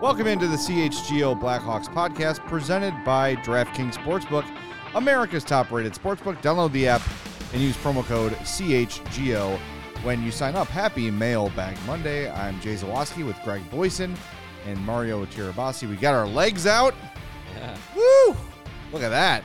Welcome into the CHGO Blackhawks podcast presented by DraftKings Sportsbook, America's top rated sportsbook. Download the app and use promo code CHGO when you sign up. Happy Mailbag Monday. I'm Jay Zawaski with Greg Boysen and Mario Tirabassi. We got our legs out. Yeah. Woo! Look at that.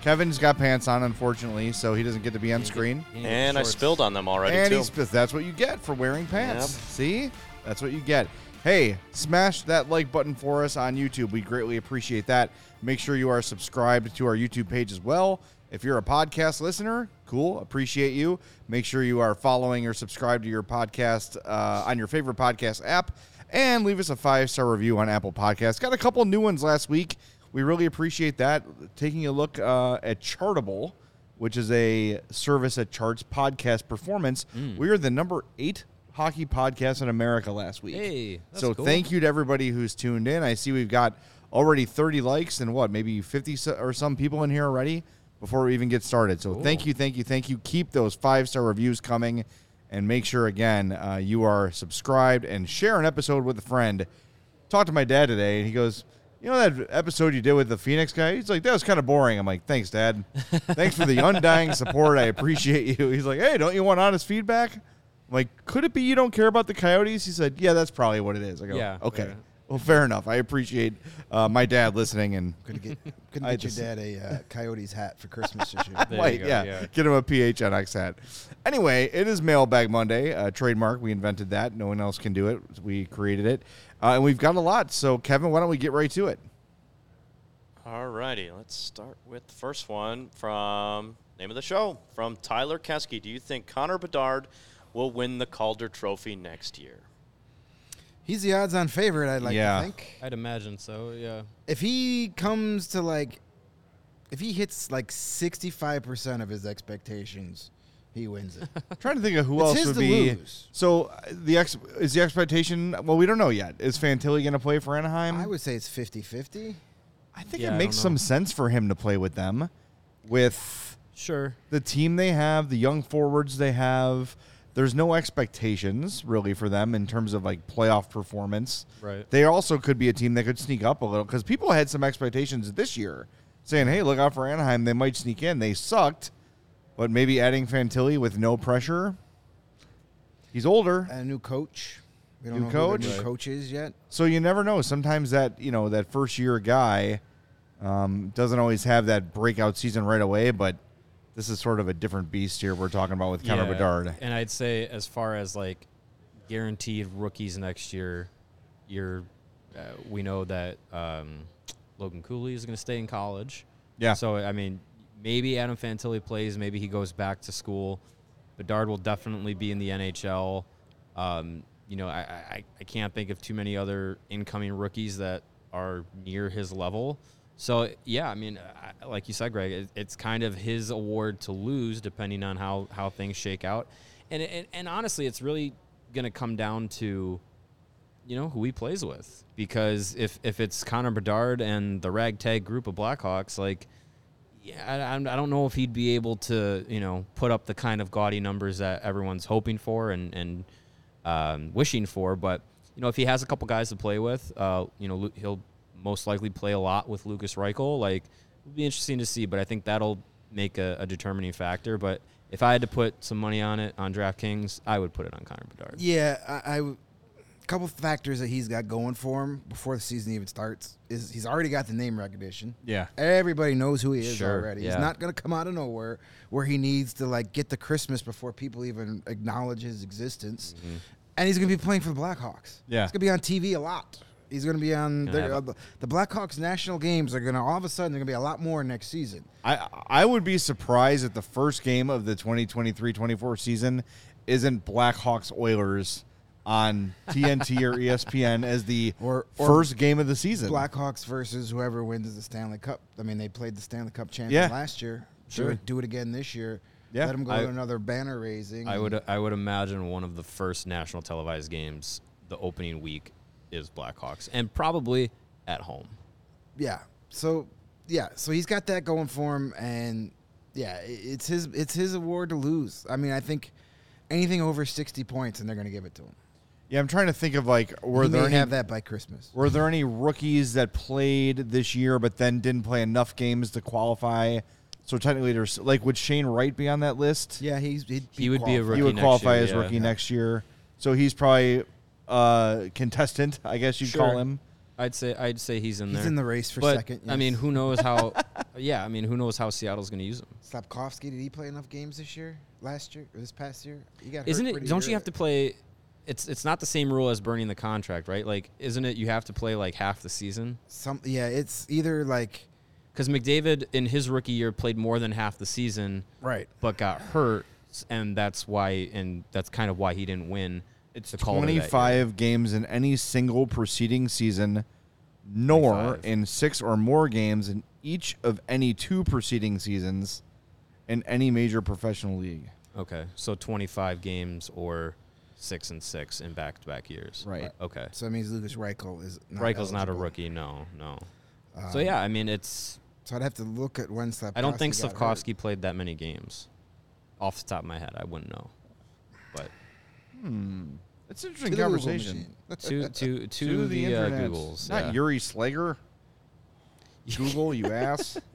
Kevin's got pants on, unfortunately, so he doesn't get to be on screen. And I spilled on them already And too. he's, that's what you get for wearing pants. Yep. See? That's what you get. Hey, smash that like button for us on YouTube. We greatly appreciate that. Make sure you are subscribed to our YouTube page as well. If you're a podcast listener, cool. Appreciate you. Make sure you are following or subscribed to your podcast uh, on your favorite podcast app. And leave us a five star review on Apple Podcasts. Got a couple new ones last week. We really appreciate that. Taking a look uh, at Chartable, which is a service that charts podcast performance. We are the number eight hockey podcast in America last week. Hey, so cool. thank you to everybody who's tuned in. I see we've got already 30 likes and what, maybe 50 or some people in here already before we even get started. So thank you, thank you, thank you. Keep those five star reviews coming and make sure, again, uh, you are subscribed and share an episode with a friend. Talked to my dad today and he goes, you know that episode you did with the Phoenix guy? He's like, that was kind of boring. I'm like, thanks, Dad. Thanks for the undying support. I appreciate you. He's like, hey, don't you want honest feedback? I'm like, could it be you don't care about the Coyotes? He said, yeah, that's probably what it is. I go, Yeah, okay. yeah. Well, fair enough. I appreciate uh, my dad listening and Couldn't get couldn't I get just- your dad a uh, Coyotes hat for Christmas this year. There you go, yeah. yeah. Get him a PHNX hat. Anyway, it is Mailbag Monday, uh, trademark. We invented that. No one else can do it. We created it. Uh, and we've got a lot. So, Kevin, why don't we get right to it? All righty, let's start with the first one from name of the show from Tyler Kesky. Do you think Connor Bedard will win the Calder Trophy next year? He's the odds-on favorite. I'd like Yeah. to think. I'd imagine so. Yeah. If he comes to like, if he hits like sixty-five percent of his expectations, he wins it. I'm trying to think of who It's else his would to be. lose. So, uh, the ex- is the expectation? Well, we don't know yet. Is Fantilli going to play for Anaheim? I would say it's 50-50. I think Yeah, it makes some sense for him to play with them, with Sure. the team they have, the young forwards they have. There's no expectations really for them in terms of like playoff performance. Right. They also could be a team that could sneak up a little because people had some expectations this year, saying, "Hey, look out for Anaheim; they might sneak in." They sucked, but maybe adding Fantilli with no pressure. He's older, And a new coach. We don't New know coach? who new Right. coach is yet. so you never know. Sometimes that you know that first year guy um, doesn't always have that breakout season right away, but this is sort of a different beast here we're talking about with Connor Yeah, Bedard. And I'd say as far as like guaranteed rookies next year, you're uh, we know that um, Logan Cooley is going to stay in college. Yeah. So I mean, maybe Adam Fantilli plays. Maybe he goes back to school. Bedard will definitely be in the NHL. Um, you know, I, I, I can't think of too many other incoming rookies that are near his level. So yeah, I mean, like you said, Greg, it, it's kind of his award to lose, depending on how how things shake out. And and, and honestly, it's really going to come down to you know who he plays with because if if it's Connor Bedard and the ragtag group of Blackhawks, like yeah, I, I don't know if he'd be able to you know put up the kind of gaudy numbers that everyone's hoping for and and um, wishing for. But you know if he has a couple guys to play with, uh, you know he'll most likely play a lot with Lucas Reichel. Like it'll be interesting to see, but I think that'll make a, a determining factor. But if I had to put some money on it on DraftKings, I would put it on Connor Bedard. Yeah, I, I w- couple factors that he's got going for him before the season even starts is he's already got the name recognition. Yeah. Everybody knows who he is Sure, already. yeah. He's not going to come out of nowhere where he needs to like get the Christmas before people even acknowledge his existence. Mm-hmm. And he's going to be playing for the Blackhawks. Yeah. He's going to be on TV a lot. He's going to be on Gonna the, uh, the Blackhawks national games are going to all of a sudden they're going to be a lot more next season. I I would be surprised if the first game of the 2023-24 season isn't Blackhawks Oilers on TNT or ESPN as the Or- or first game of the season. Blackhawks versus whoever wins the Stanley Cup. I mean, they played the Stanley Cup champion Yeah. last year. Sure. Do it, do it again this year. Yeah. Let them go I- to another banner raising. I would I would imagine one of the first national televised games, the opening week, is Blackhawks, and probably at home. Yeah. So yeah. So he's got that going for him, and yeah, it's his it's his award to lose. I mean, I think anything over sixty points, and they're going to give it to him. Yeah, I'm trying to think of like were he there may any have that by Christmas. were there any rookies that played this year but then didn't play enough games to qualify? So technically, there's like would Shane Wright be on that list? Yeah, he's he'd He would be a rookie he would next qualify year, as yeah. rookie next year. So he's probably uh contestant, I guess you'd call him. I'd say I'd say he's in there. He's in the race for but, second. I mean, who knows how? yeah, I mean, who knows how Seattle's going to use him? Slafkovsky, did he play enough games this year? Last year or this past year? He got hurt Isn't it? pretty Don't you have to play? It's it's not the same rule as burning the contract, right? Like, isn't it? You have to play like half the season. Some yeah, it's either like Because McDavid in his rookie year played more than half the season, right. but got hurt, and that's why, and that's kind of why he didn't win. It's the Calder that year. 25 games in any single preceding season, nor 25. in six or more games in each of any two preceding seasons in any major professional league. Okay, so 25 games or six and six in back-to-back years. Right. Okay. So that means Lucas Reichel is not Reichel's not a rookie. No, no. Um, so yeah, I mean, it's. So I'd have to look at when Slafkovsky I don't think got. Slafkovsky played that many games. Off the top of my head, I wouldn't know. But Hmm. It's an interesting the Google conversation. machine. to to to, the, uh. Googles, Not yeah. Yuri Slager. Google, you ass.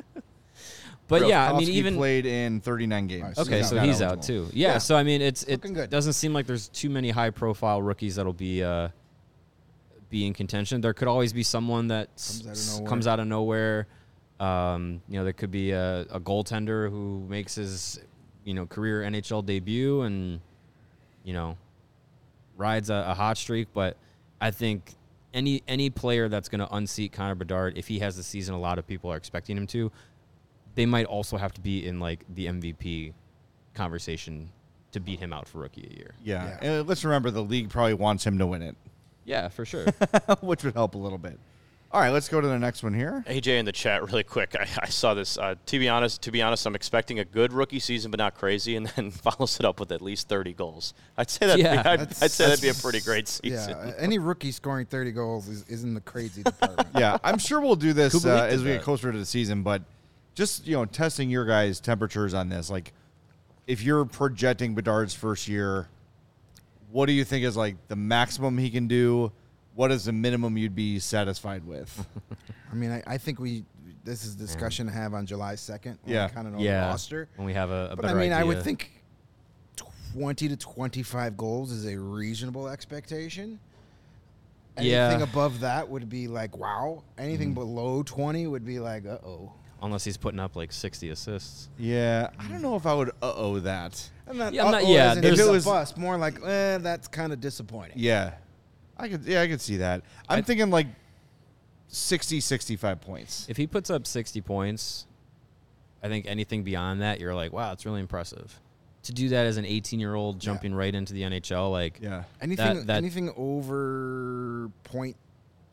But yeah, I mean, even played in 39 games. Alright, okay, he's so not he's out too. Yeah, Yeah. so I mean, it's it doesn't seem like there's too many high-profile rookies that'll be uh, be in contention. There could always be someone that Comes out of nowhere. comes out of nowhere. Um, you know, there could be a, a goaltender who makes his you know career NHL debut and you know rides a, a hot streak. But I think any any player that's going to unseat Connor Bedard, if he has the season a lot of people are expecting him to, they might also have to be in like the MVP conversation to beat him out for rookie of the year. Yeah. Yeah. And let's remember the league probably wants him to win it, Yeah, for sure. which would help a little bit. All right, let's go to the next one here. AJ in the chat, really quick. I, I saw this. Uh, to be honest, to be honest, I'm expecting a good rookie season, but not crazy, and then follows it up with at least 30 goals. I'd say that. Yeah, I'd, I'd say that'd be a pretty great season. Yeah, any rookie scoring 30 goals is, is in the crazy department. yeah, I'm sure we'll do this uh, as we get closer to the season, but just you know, testing your guys' temperatures on this. Like, if you're projecting Bedard's first year, what do you think is like the maximum he can do? What is the minimum you'd be satisfied with? I mean, I, I think we this is a discussion to have on July 2nd. Yeah. kind of yeah, roster. when we have a, a But I better mean, I would think 20 to 25 goals is a reasonable expectation. Yeah. Anything above that would be like, wow. Anything Mm. below 20 would be like, uh oh. unless he's putting up like 60 assists. yeah, I don't know if I would uh oh that. I'm not, Yeah, I'm not- uh-oh yeah, as in there's- it's If it a was- bust. More like, eh, that's kind of disappointing. Yeah, I could. Yeah, I could see that. I'm I- thinking like 60, 65 points. If he puts up 60 points, I think anything beyond that, you're like, wow, it's really impressive. To do that as an 18 year old jumping right into the NHL, like, Yeah. Anything that- anything over point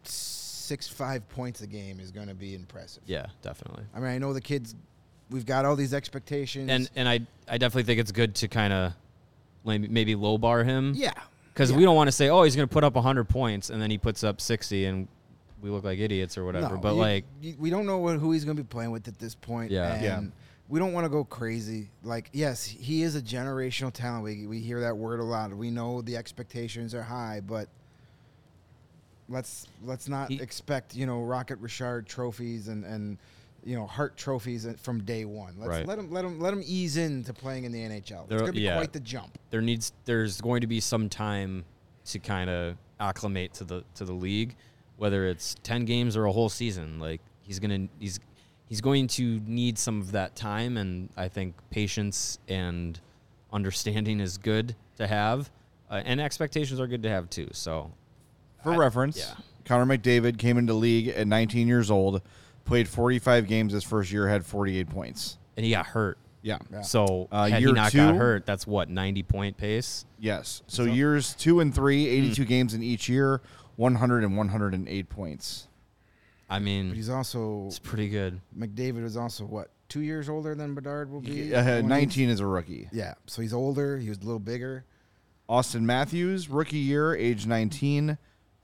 six five points a game is going to be impressive. yeah, definitely. I mean, I know the kids. We've got all these expectations. And and I I definitely think it's good to kind of maybe low bar him. yeah, Because yeah. we don't want to say, oh, he's going to put up 100 points and then he puts up 60 and we look like idiots or whatever. No, but you- like, you- we don't know what, who he's going to be playing with at this point. Yeah. and Yeah. We don't want to go crazy. Like, yes, he is a generational talent. We we hear that word a lot. We know the expectations are high, but let's let's not He- expect you know Rocket Richard trophies and and you know Hart trophies from day one. Let's Right. let him let him let him ease into playing in the NHL. There- it's gonna be yeah. quite the jump. there needs there's going to be some time to kind of acclimate to the to the league whether it's 10 games or a whole season like he's going to he's he's going to need some of that time and I think patience and understanding is good to have uh, and expectations are good to have too so For I- reference, yeah. Connor McDavid came into league at 19 years old, played 45 games his first year, had 48 points. and he got hurt Yeah. Yeah. so Uh, had year he not got hurt that's what 90 point pace Yes. So, So- years two and three, Hmm. 82 games in each year, 100 and 108 points. I But mean he's also it's pretty good McDavid is also what two years older than Bedard will be. Uh, 19 is a rookie. Yeah, so he's older. He was a little bigger. Austin Matthews, rookie year, age 19,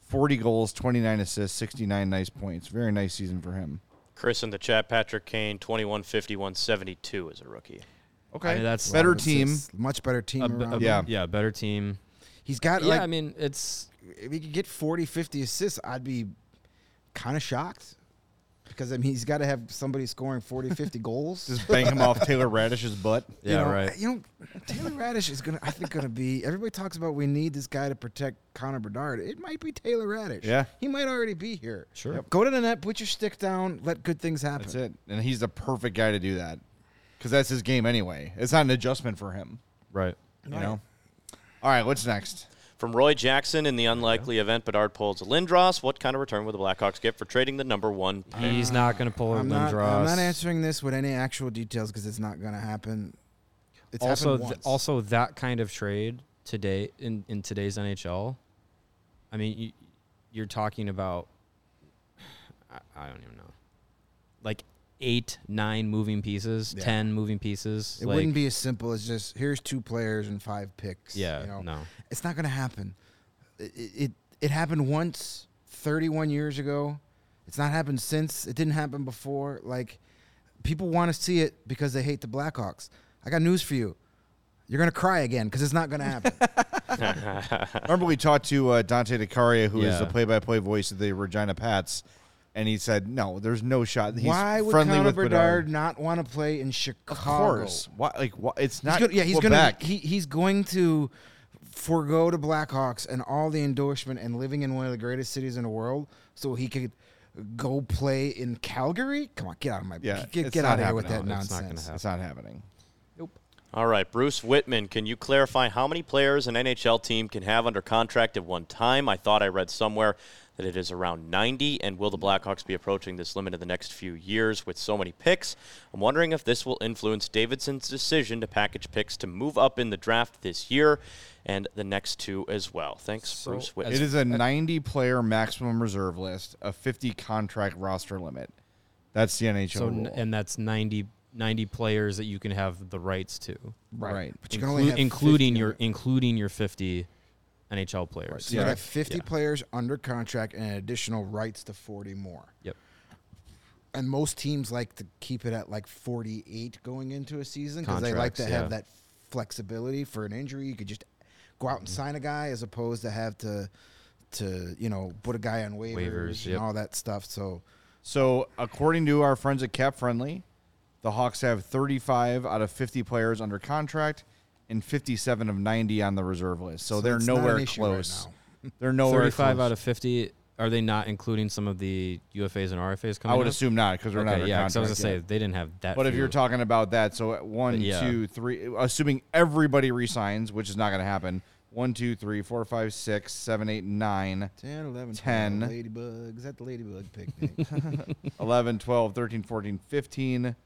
40 goals, 29 assists, 69 nice points. Very nice season for him. Chris in the chat, Patrick Kane, 21 51 72 as a rookie. Okay. I mean, that's- better Lot team. much better team A a- Yeah. yeah better team He's got yeah, like I mean, it's if he could get 40, 50 assists, I'd be kind of shocked. Because I mean, he's got to have somebody scoring 40, 50 goals. Just bang him off Taylor Raddysh's butt. yeah, you know, right. You know, Taylor Raddysh is gonna. I think gonna be. Everybody talks about we need this guy to protect Connor Bedard. It might be Taylor Raddysh. Yeah. he might already be here. Sure. Yep. Go to the net, put your stick down, let good things happen. That's it. And he's the perfect guy to do that. Because that's his game anyway. It's not an adjustment for him. Right. You know? All right, what's next? From Roy Jackson, in the unlikely event Bedard pulls Lindros, what kind of return will the Blackhawks get for trading the number one pick? He's not going to pull a I'm not, Lindros. I'm not answering this with any actual details because it's not gonna happen. It's also, th- once. also that kind of trade today in, in today's NHL. I mean, you, you're talking about I, I don't even know, like eight, nine moving pieces, Yeah. ten moving pieces. it like, wouldn't be as simple as just here's two players and five picks. Yeah, you know? no. it's not gonna happen. It, it it happened once, 31 years ago. It's not happened since. It didn't happen before. Like people want to see it because they hate the Blackhawks. I got news for you. You're gonna cry again because it's not gonna happen. Remember, we talked to uh, Dante DeCaria, who is Yeah. the play-by-play voice of the Regina Pats, and he said, "No, there's no shot. He's Why would friendly Connor with Bedard Bedard. not want to play in Chicago? Of course. Why? Like, why, it's He's not. gonna, yeah, he's Quebec. gonna he, he's going to forego the Blackhawks and all the endorsement and living in one of the greatest cities in the world so he could go play in Calgary. Come on, get out of my Yeah, get, get out of here with that happening. It's not nonsense. happen. It's not happening. All right, Bruce Whitman, can you clarify how many players an NHL team can have under contract at one time? I thought I read somewhere that it is around 90, and will the Blackhawks be approaching this limit in the next few years with so many picks? I'm wondering if this will influence Davidson's decision to package picks to move up in the draft this year and the next two as well. Thanks, So, Bruce Whitman. It is a 90-player maximum reserve list, a 50 contract roster limit. That's the NHL So, rule. and that's 90, 90 players that you can have the rights to, right. But you can only have including 50 your including your 50 NHL players. Right, so you Yeah. have 50 Yeah. players under contract and additional rights to 40 more. Yep. And most teams like to keep it at like 48 going into a season because they like to Contracts, have that flexibility for an injury. You could just go out and mm-hmm. sign a guy as opposed to have to to you know put a guy on waivers, Waivers, and yep. all that stuff. So So, according to our friends at Cap Friendly, the Hawks have 35 out of 50 players under contract and 57 of 90 on the reserve list. So, So they're it's not an nowhere issue right close. they're nowhere 35 close. out of 50. Are they not including some of the UFAs and RFAs coming I would up? assume not because they're not Okay, under yeah, 'cause I was gonna say they didn't have that. But if you're talking about that, so at one, yeah. two, three, assuming everybody resigns, which is not going to happen. One, two, three, four, five, six, seven, eight, nine, 10, 11, 10. 12, Ladybugs at the Ladybug picnic. 11, 12, 13, 14, 15,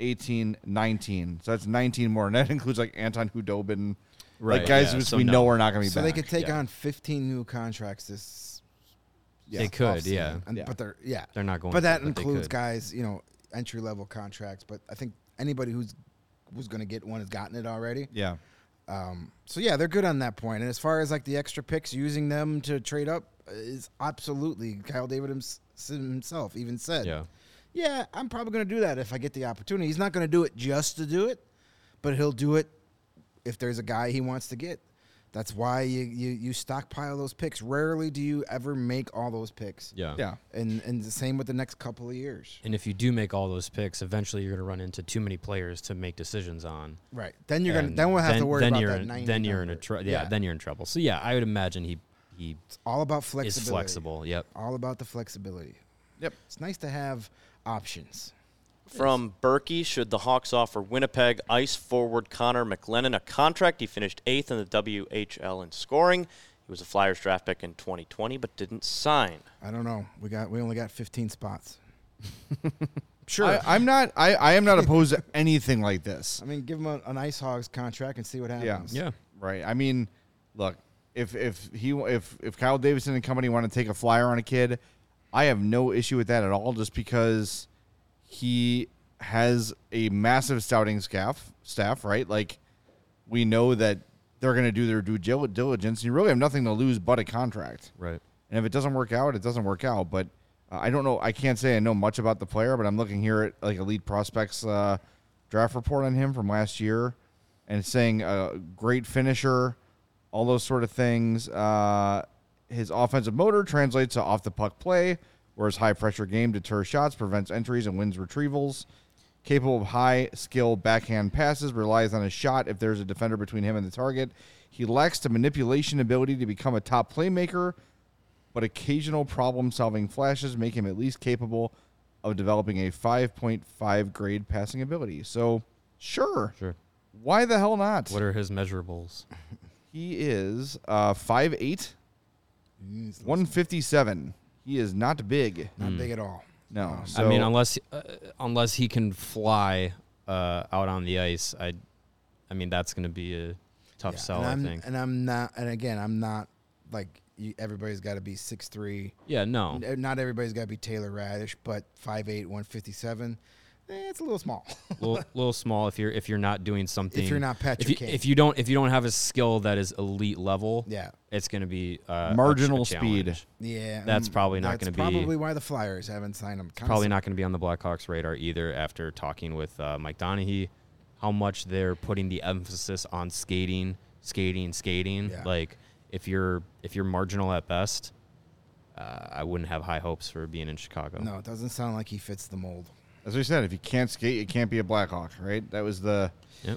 18, 19. So that's 19 more. And that includes like Anton Khudobin, Right, like guys yeah, who so we no. know are not going to be so back. they could take yeah. on 15 new contracts this. They could, yeah. And, Yeah. But they're yeah. they're not going, But that they includes could. guys, you know, entry level contracts. But I think anybody who's who's going to get one has gotten it already. yeah. Um, so yeah, they're good on that point. And as far as like the extra picks, using them to trade up is absolutely. Kyle David himself even said, Yeah, "Yeah, I'm probably going to do that if I get the opportunity." He's not going to do it just to do it, but he'll do it if there's a guy he wants to get. That's why you, you, you stockpile those picks. Rarely do you ever make all those picks. yeah, Yeah. And and the same with the next couple of years. And if you do make all those picks, eventually you're going to run into too many players to make decisions on. Right. Then you're gonna then we'll have to then- worry then about you're that in, 90 Then you're in a tr- yeah, Then you're in trouble. So yeah, I would imagine he he it's all about flexibility. is flexibility. flexible. Yep. All about the flexibility. Yep. It's nice to have options. From Berkey, should the Hawks offer Winnipeg ice forward Connor McClennon a contract? He finished eighth in the WHL in scoring. He was a Flyers draft pick in 2020, but didn't sign. I don't know. We got we only got 15 spots. sure. I, I, I'm not. I, I am not opposed to anything like this. I mean, give him a, an Ice Hogs contract and see what happens. Yeah, Yeah. Right. I mean, look, if if he if if Kyle Davidson and company want to take a flyer on a kid, I have no issue with that at all. Just because he has a massive scouting staff, staff, right? Like we know that they're going to do their due diligence. And you really have nothing to lose but a contract. Right. And if it doesn't work out, it doesn't work out. But uh, I don't know. I can't say I know much about the player, but I'm looking here at like Elite Prospects uh, draft report on him from last year, and saying a great finisher, all those sort of things. Uh, his offensive motor translates to off the puck play, where his high pressure game deters shots, prevents entries, and wins retrievals. Capable of high skill backhand passes, relies on his shot if there's a defender between him and the target. He lacks the manipulation ability to become a top playmaker, but occasional problem solving flashes make him at least capable of developing a 5.5 grade passing ability. So, sure. Sure. Why the hell not? What are his measurables? he is uh, 5'8, He's 157. He is not big. not big at all. No. I mean, unless uh, unless he can fly uh, out on the ice, I, I mean that's going to be a tough Yeah, sell. and I I'm, think. And I'm not. And again, I'm not like you, everybody's got to be six three. Yeah, no. Not everybody's got to be Taylor Raddysh, but 5'8", 157. Eh, it's a little small. little, little small if you're if you're not doing something. if you're not if Patrick you, Kane. if you don't if you don't have a skill that is elite level, yeah, it's going to be uh, Marginal a speed. challenge. yeah. That's mm, probably not that's gonna be- Probably why the Flyers haven't signed him. Probably not going to be on the Blackhawks radar either. After talking with uh, Mike Donahue, how much they're putting the emphasis on skating, skating, skating. Yeah. Like if you're if you're marginal at best, uh, I wouldn't have high hopes for being in Chicago. No, it doesn't sound like he fits the mold. As we said, if you can't skate, you can't be a Blackhawk, right? That was the.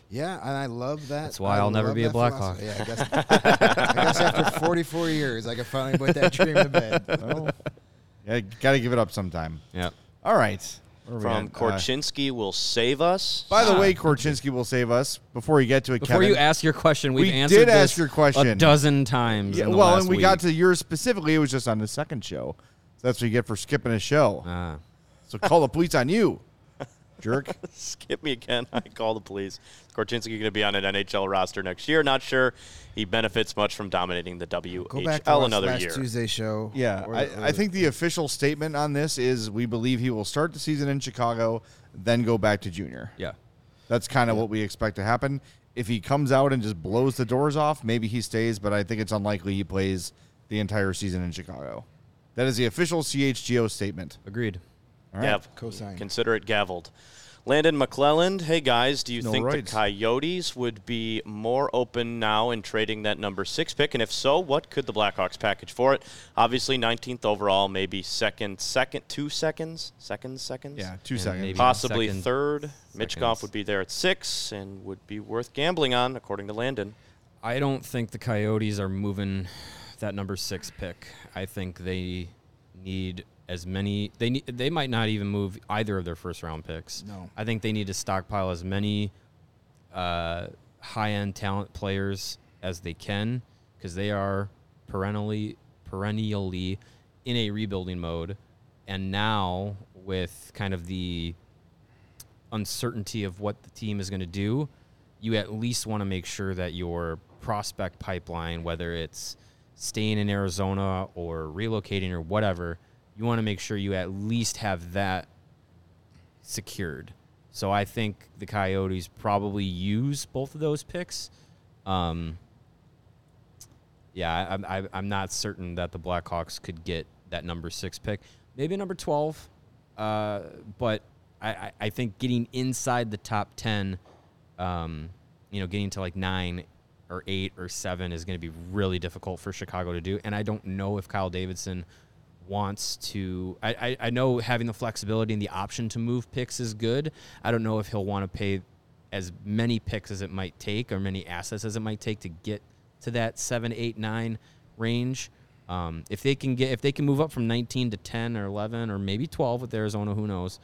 Yeah, and I love that. That's why I I'll never be a that Blackhawk. Yeah, I guess, I guess after 44 years, I can finally put that dream to bed. Well, yeah, got to give it up sometime. Yeah. All right. Where are we From at? Uh, Korchinski will save us. by the Ah. way, Korchinski will save us. Before you get to it, Before Kevin, you ask your question, we've We answered did this ask your question. a dozen times. Yeah, in the well, last and we got to yours specifically. It was just on the second show. So that's what you get for skipping a show. Ah. So call the police on you, jerk. Skip me again. I call the police. Korchinski going to be on an NHL roster next year. Not sure he benefits much from dominating the Go back to WHL another last year. Tuesday show. Yeah, or- I, or I think the official statement on this is we believe he will start the season in Chicago, then go back to junior. Yeah. That's kind of what we expect to happen. If he comes out and just blows the doors off, maybe he stays, but I think it's unlikely he plays the entire season in Chicago. That is the official CHGO statement. Agreed. All right. Gav. Cosign. Consider it gavelled. Landon McClelland, hey guys, do you No think rights. the Coyotes would be more open now in trading that number six pick? And if so, what could the Blackhawks package for it? Obviously, 19th overall, maybe second, second, two seconds, seconds, seconds. Yeah, two And seconds. maybe- Possibly second- third. Michkov seconds. would be there at six and would be worth gambling on, according to Landon. I don't think the Coyotes are moving that number six pick. I think they need as many. They need. They might not even move either of their first round picks. No. I think they need to stockpile as many uh, high end talent players as they can because they are perennially perennially in a rebuilding mode, and now with kind of the uncertainty of what the team is going to do, you at least want to make sure that your prospect pipeline, whether it's staying in Arizona or relocating or whatever, you want to make sure you at least have that secured. So I think the Coyotes probably use both of those picks. Um, yeah, I, I'm- I, I'm not certain that the Blackhawks could get that number six pick. Maybe number 12. Uh, but I, I, I think getting inside the top 10, um, you know, getting to like nine or eight or seven is going to be really difficult for Chicago to do. And I don't know if Kyle Davidson wants to. I, I, I know having the flexibility and the option to move picks is good. I don't know if he'll want to pay as many picks as it might take or many assets as it might take to get to that seven, eight, nine range. Um, if they can get if they can move up from 19 to 10 or 11 or maybe 12 with Arizona, who knows?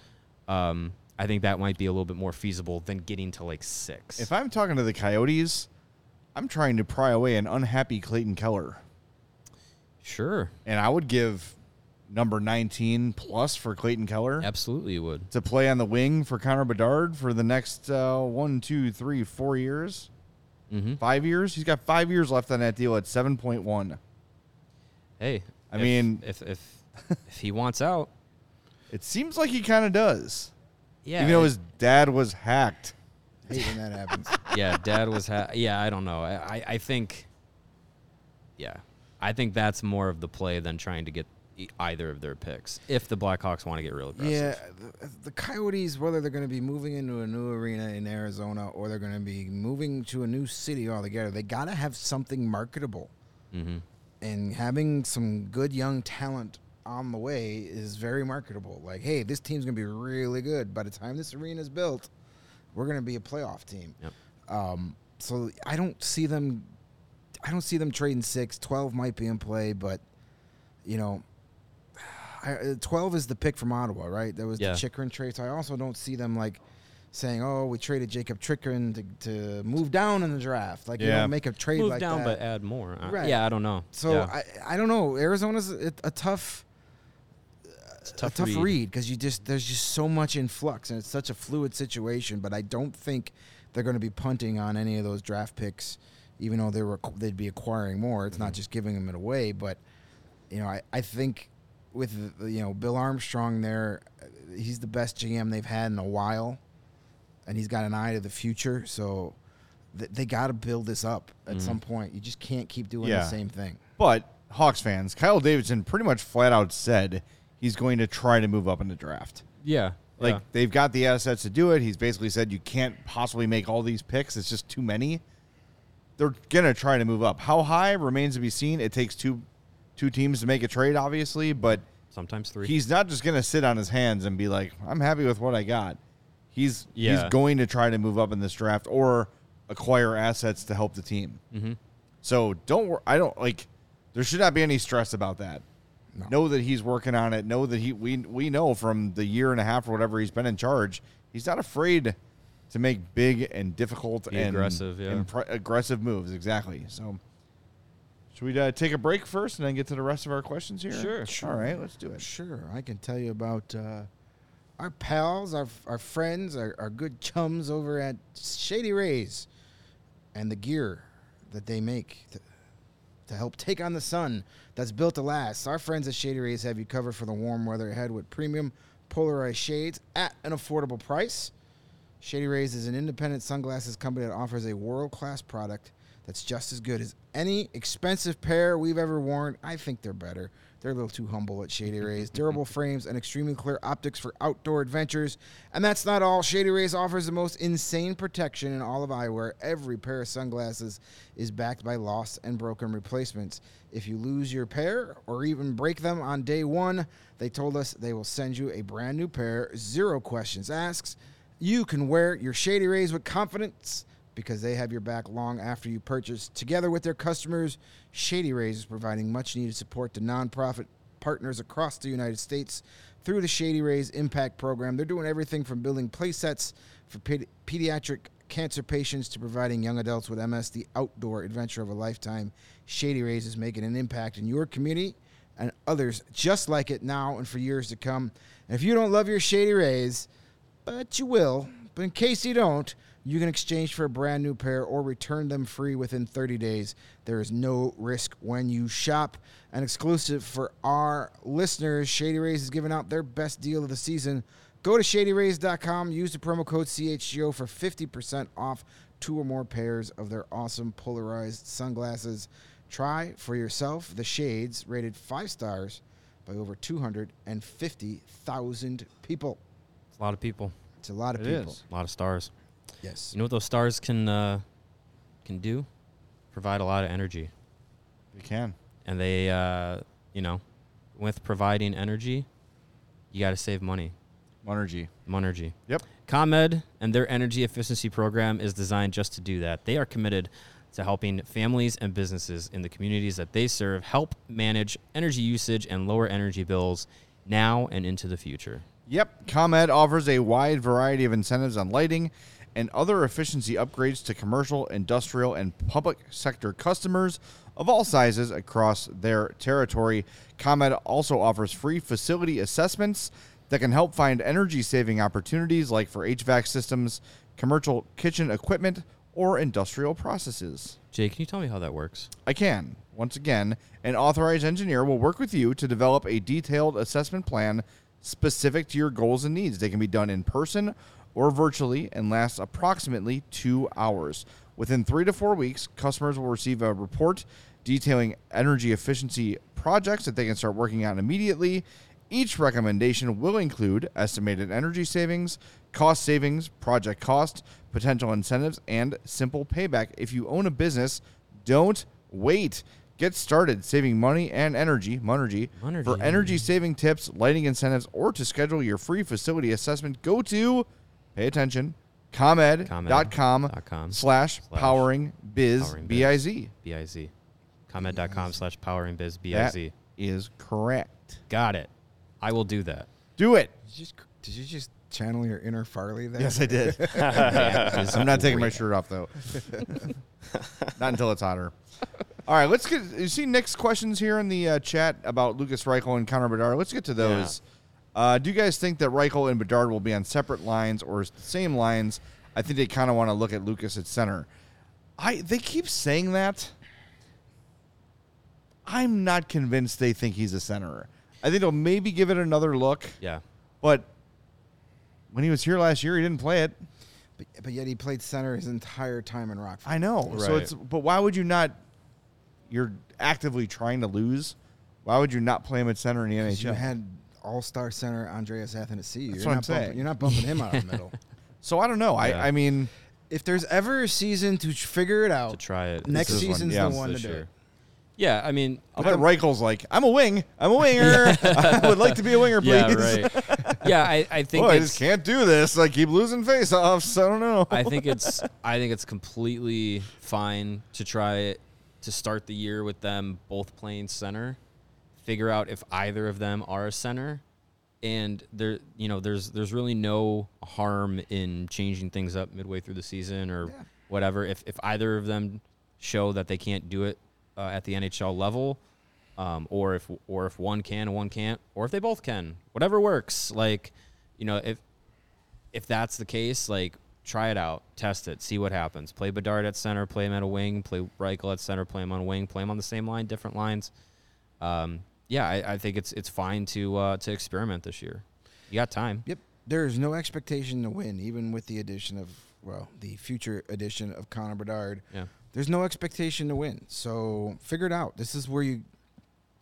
Um, I think that might be a little bit more feasible than getting to like six. If I'm talking to the Coyotes, I'm trying to pry away an unhappy Clayton Keller. sure, And I would give number 19 plus for Clayton Keller absolutely you would. to play on the wing for Connor Bedard for the next uh, one, two, three, four years, Mm-hmm. five years. He's got five years left on that deal at 7.1. Hey, I if- mean- if if if he wants out, It seems like he kind of does. yeah, Even though his dad was hacked. hate when that happens. yeah, dad was. Ha- yeah, I don't know. I, I I think. Yeah, I think that's more of the play than trying to get either of their picks if the Blackhawks want to get real aggressive. Yeah, the, the Coyotes, whether they're going to be moving into a new arena in Arizona or they're going to be moving to a new city altogether, they got to have something marketable. Mm-hmm. And having some good young talent on the way is very marketable. Like, hey, this team's going to be really good. By the time this arena is built, we're going to be a playoff team. Yep. Um, so I don't see them. I don't see them trading six. Twelve might be in play, but you know, I, uh, twelve is the pick from Ottawa, right? That was Yeah. the Chychrun trade. So I also don't see them like saying, "Oh, we traded Jakob Chychrun to, to move down in the draft." Like, you Yeah. know, make a trade Move like down, that. but add more. Right. Yeah, I don't know. so Yeah. I, I don't know. Arizona's a, a tough it's a tough, a tough read. read because you just there's just so much in flux and it's such a fluid situation. But I don't think they're going to be punting on any of those draft picks, even though they were they'd be acquiring more. It's Mm-hmm. not just giving them it away, but you know I, I think with you know Bill Armstrong there, uh, he's the best GM they've had in a while, and he's got an eye to the future. So th- they got to build this up at Mhm. some point. You just can't keep doing Yeah. the same thing. But Hawks fans, Kyle Davidson pretty much flat out said he's going to try to move up in the draft. Yeah. Like yeah. they've got the assets to do it. He's basically said you can't possibly make all these picks. It's just too many. They're gonna try to move up. How high remains to be seen. It takes two two teams to make a trade, obviously, but sometimes three. he's not just gonna sit on his hands and be like, "I'm happy with what I got." He's Yeah. he's going to try to move up in this draft or acquire assets to help the team. mm-hmm. So don't wor- I don't like. There should not be any stress about that. No. Know that he's working on it. Know that he we we know from the year and a half or whatever he's been in charge, he's not afraid to make big and difficult Be and aggressive, yeah. and pre- aggressive moves. Exactly. So, should we uh, take a break first and then get to the rest of our questions here? Sure. sure. All right, let's do it. Sure, I can tell you about uh, our pals, our our friends, our, our good chums over at Shady Rays, and the gear that they make to, to help take on the sun that's built to last. Our friends at Shady Rays have you covered for the warm weather ahead with premium polarized shades at an affordable price. Shady Rays is an independent sunglasses company that offers a world class product that's just as good as any expensive pair we've ever worn. I think they're better. They're a little too humble at Shady Rays. Durable frames and extremely clear optics for outdoor adventures. And that's not all. Shady Rays offers the most insane protection in all of eyewear. Every pair of sunglasses is backed by lost and broken replacements. If you lose your pair or even break them on day one, they told us they will send you a brand new pair, zero questions asked. You can wear your Shady Rays with confidence because they have your back long after you purchase. Together with their customers, Shady Rays is providing much needed support to nonprofit partners across the United States through the Shady Rays Impact Program. They're doing everything from building play sets for pedi- pediatric cancer patients to providing young adults with MS the outdoor adventure of a lifetime. Shady Rays is making an impact in your community and others just like it now and for years to come. And if you don't love your Shady Rays, but you will. But in case you don't, you can exchange for a brand new pair or return them free within 30 days. There is no risk when you shop. An exclusive for our listeners, Shady Rays is giving out their best deal of the season. Go to shadyrays.com, use the promo code CHGO for 50% off two or more pairs of their awesome polarized sunglasses. Try for yourself the shades rated five stars by over 250,000 people. It's a lot of people, It's a lot of It people. is. a lot of stars. Yes. You know what those stars can uh, can do? Provide a lot of energy, You can. and they, uh, you know, with providing energy, you got to save money. Monergy. Monergy. Yep. ComEd and their energy efficiency program is designed just to do that. They are committed to helping families and businesses in the communities that they serve help manage energy usage and lower energy bills now and into the future. Yep, ComEd offers a wide variety of incentives on lighting and other efficiency upgrades to commercial, industrial, and public sector customers of all sizes across their territory. ComEd also offers free facility assessments that can help find energy saving opportunities like for HVAC systems, commercial kitchen equipment, or industrial processes. Jay, can you tell me how that works? I can. Once again, an authorized engineer will work with you to develop a detailed assessment plan specific to your goals and needs. They can be done in person or virtually and lasts approximately two hours. Within three to four weeks, customers will receive a report detailing energy efficiency projects that they can start working on immediately. Each recommendation will include estimated energy savings, cost savings, project cost, potential incentives, and simple payback. If you own a business, don't wait. Get started saving money and energy, Monergy. For energy saving tips, lighting incentives, or to schedule your free facility assessment, go to, pay attention, comed.com dot com slash powering biz, powering biz. B-I-Z. B-I-Z. ComEd.com slash powering biz B-I-Z. is correct. Got it. I will do that. Do it. Did you just, did you just channel your inner Farley there? Yes, I did. I'm not taking my shirt off though. not until it's hotter. All right, let's get. You see Nick's questions here in the uh, chat about Lucas Reichel and Connor Bedard. Let's get to those. Uh, do you guys think that Reichel and Bedard will be on separate lines or the same lines? I think they kind of want to look at Lucas at center. I they keep saying that. I'm not convinced they think he's a center. I think they'll maybe give it another look, Yeah. but when he was here last year, he didn't play it. But, but yet he played center his entire time in Rockford. I know. So it's but why would you not? You're actively trying to lose. Why would you not play him at center in the 'Cause You NHL? Had all-star center Andreas Athanasiou. That's You're what I'm not bumping- You're not bumping him out of the middle. so I don't know. Yeah. I I mean, If there's ever a season to figure it out, To try it. next This is one, season's yeah. the one to this do year. Yeah, I mean, I bet Reichel's like, I'm a wing. I'm a winger. I would like to be a winger, please. yeah, right. Yeah, I, I think Oh, I it's, just can't do this. I keep losing face-offs. I don't know. I think it's I think it's completely fine to try it to start the year with them both playing center. Figure out if either of them are a center, and there you know there's there's really no harm in changing things up midway through the season or whatever. If if either of them show that they can't do it uh, at the NHL level, um, or if or if one can and one can't, or if they both can, whatever works. Like you know if if that's the case, like try it out, test it, see what happens. Play Bedard at center, play him at a wing, play Reichel at center, play him on a wing, play him on the same line, different lines. Um, yeah, I, I think it's it's fine to uh, to experiment this year. You got time. Yep. There's no expectation to win, even with the addition of well, the future addition of Connor Bedard. Yeah. There's no expectation to win. So figure it out. This is where you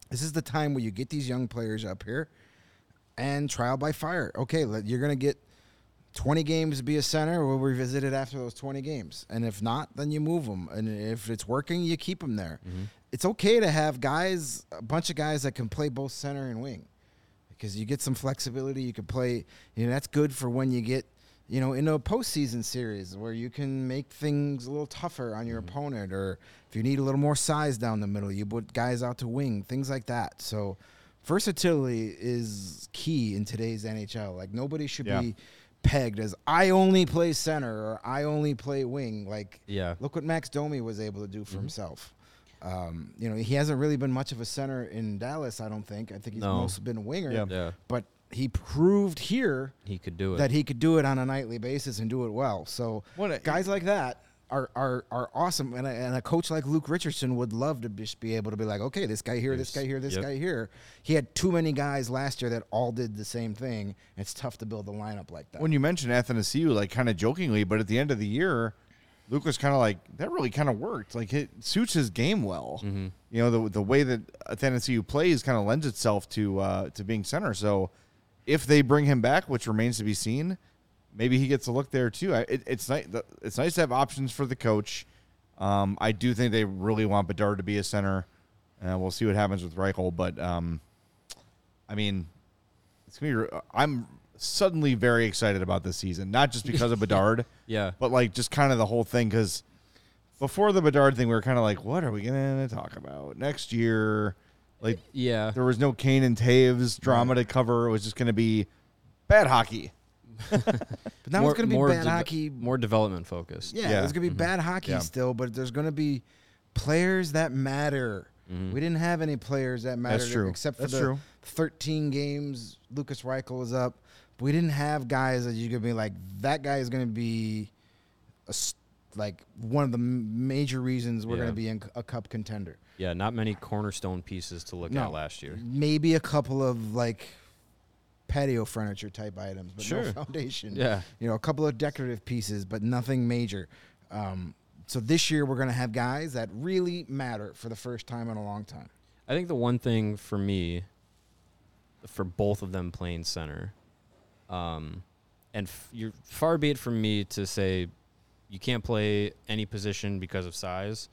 this is the time where you get these young players up here and trial by fire. Okay, you're going to get 20 games to be a center. We'll revisit it after those 20 games. And if not, then you move them. And if it's working, you keep them there. It's okay to have guys, a bunch of guys that can play both center and wing because you get some flexibility. You can play, you know, that's good for when you get, you know, into a postseason series where you can make things a little tougher on your mm-hmm. opponent, or if you need a little more size down the middle, you put guys out to wing, things like that. So, versatility is key in today's NHL. Like nobody should Yeah. be pegged as I only play center or I only play wing. Like, Yeah. look what Max Domi was able to do for mm-hmm. himself. Um, you know, he hasn't really been much of a center in Dallas. I don't think. I think he's No. mostly been a winger. Yeah. Yeah. But he proved here He could do it. that he could do it on a nightly basis and do it well. So What a- guys like that are are, are awesome, and a, and a coach like Luke Richardson would love to just be able to be like, okay, this guy here, this guy here, this Yep. guy here. He had too many guys last year that all did the same thing. It's tough to build a lineup like that. when you mentioned Athanasiou, like kind of jokingly, but at the end of the year, Luke was kind of like that. Really kind of worked. Like it suits his game well. Mm-hmm. You know the the way that a Athanasiou plays kind of lends itself to uh, to being center. So if they bring him back, which remains to be seen, maybe he gets a look there too. I, it, it's nice. It's nice to have options for the coach. Um, I do think they really want Bedard to be a center. Uh, we'll see what happens with Reichel, but um, I mean, it's gonna be. I'm suddenly very excited about this season, not just because of Bedard, yeah. but like just kind of the whole thing. Because before the Bedard thing, we were kind of like, what are we gonna talk about next year? Like Yeah. there was no Kane and Toews drama to cover. It was just gonna be bad hockey. but now more, it's going to be more bad deve- hockey. more development focused. Yeah, Yeah. there's going to be mm-hmm. bad hockey Yeah. still, but there's going to be players that matter. Mm-hmm. We didn't have any players that mattered true. except for That's the true. 13 games Lucas Reichel was up. We didn't have guys that you could be like that guy is going to be a like one of the major reasons we're Yeah. going to be in a cup contender. Yeah, not many cornerstone pieces to look No. at last year. Maybe a couple of like patio furniture type items, but no foundation. Yeah. you know, a couple of decorative pieces, but nothing major. Um, so this year we're going to have guys that really matter for the first time in a long time. I think the one thing for me, for both of them playing center, um, and f- you're far be it from me to say you can't play any position because of size,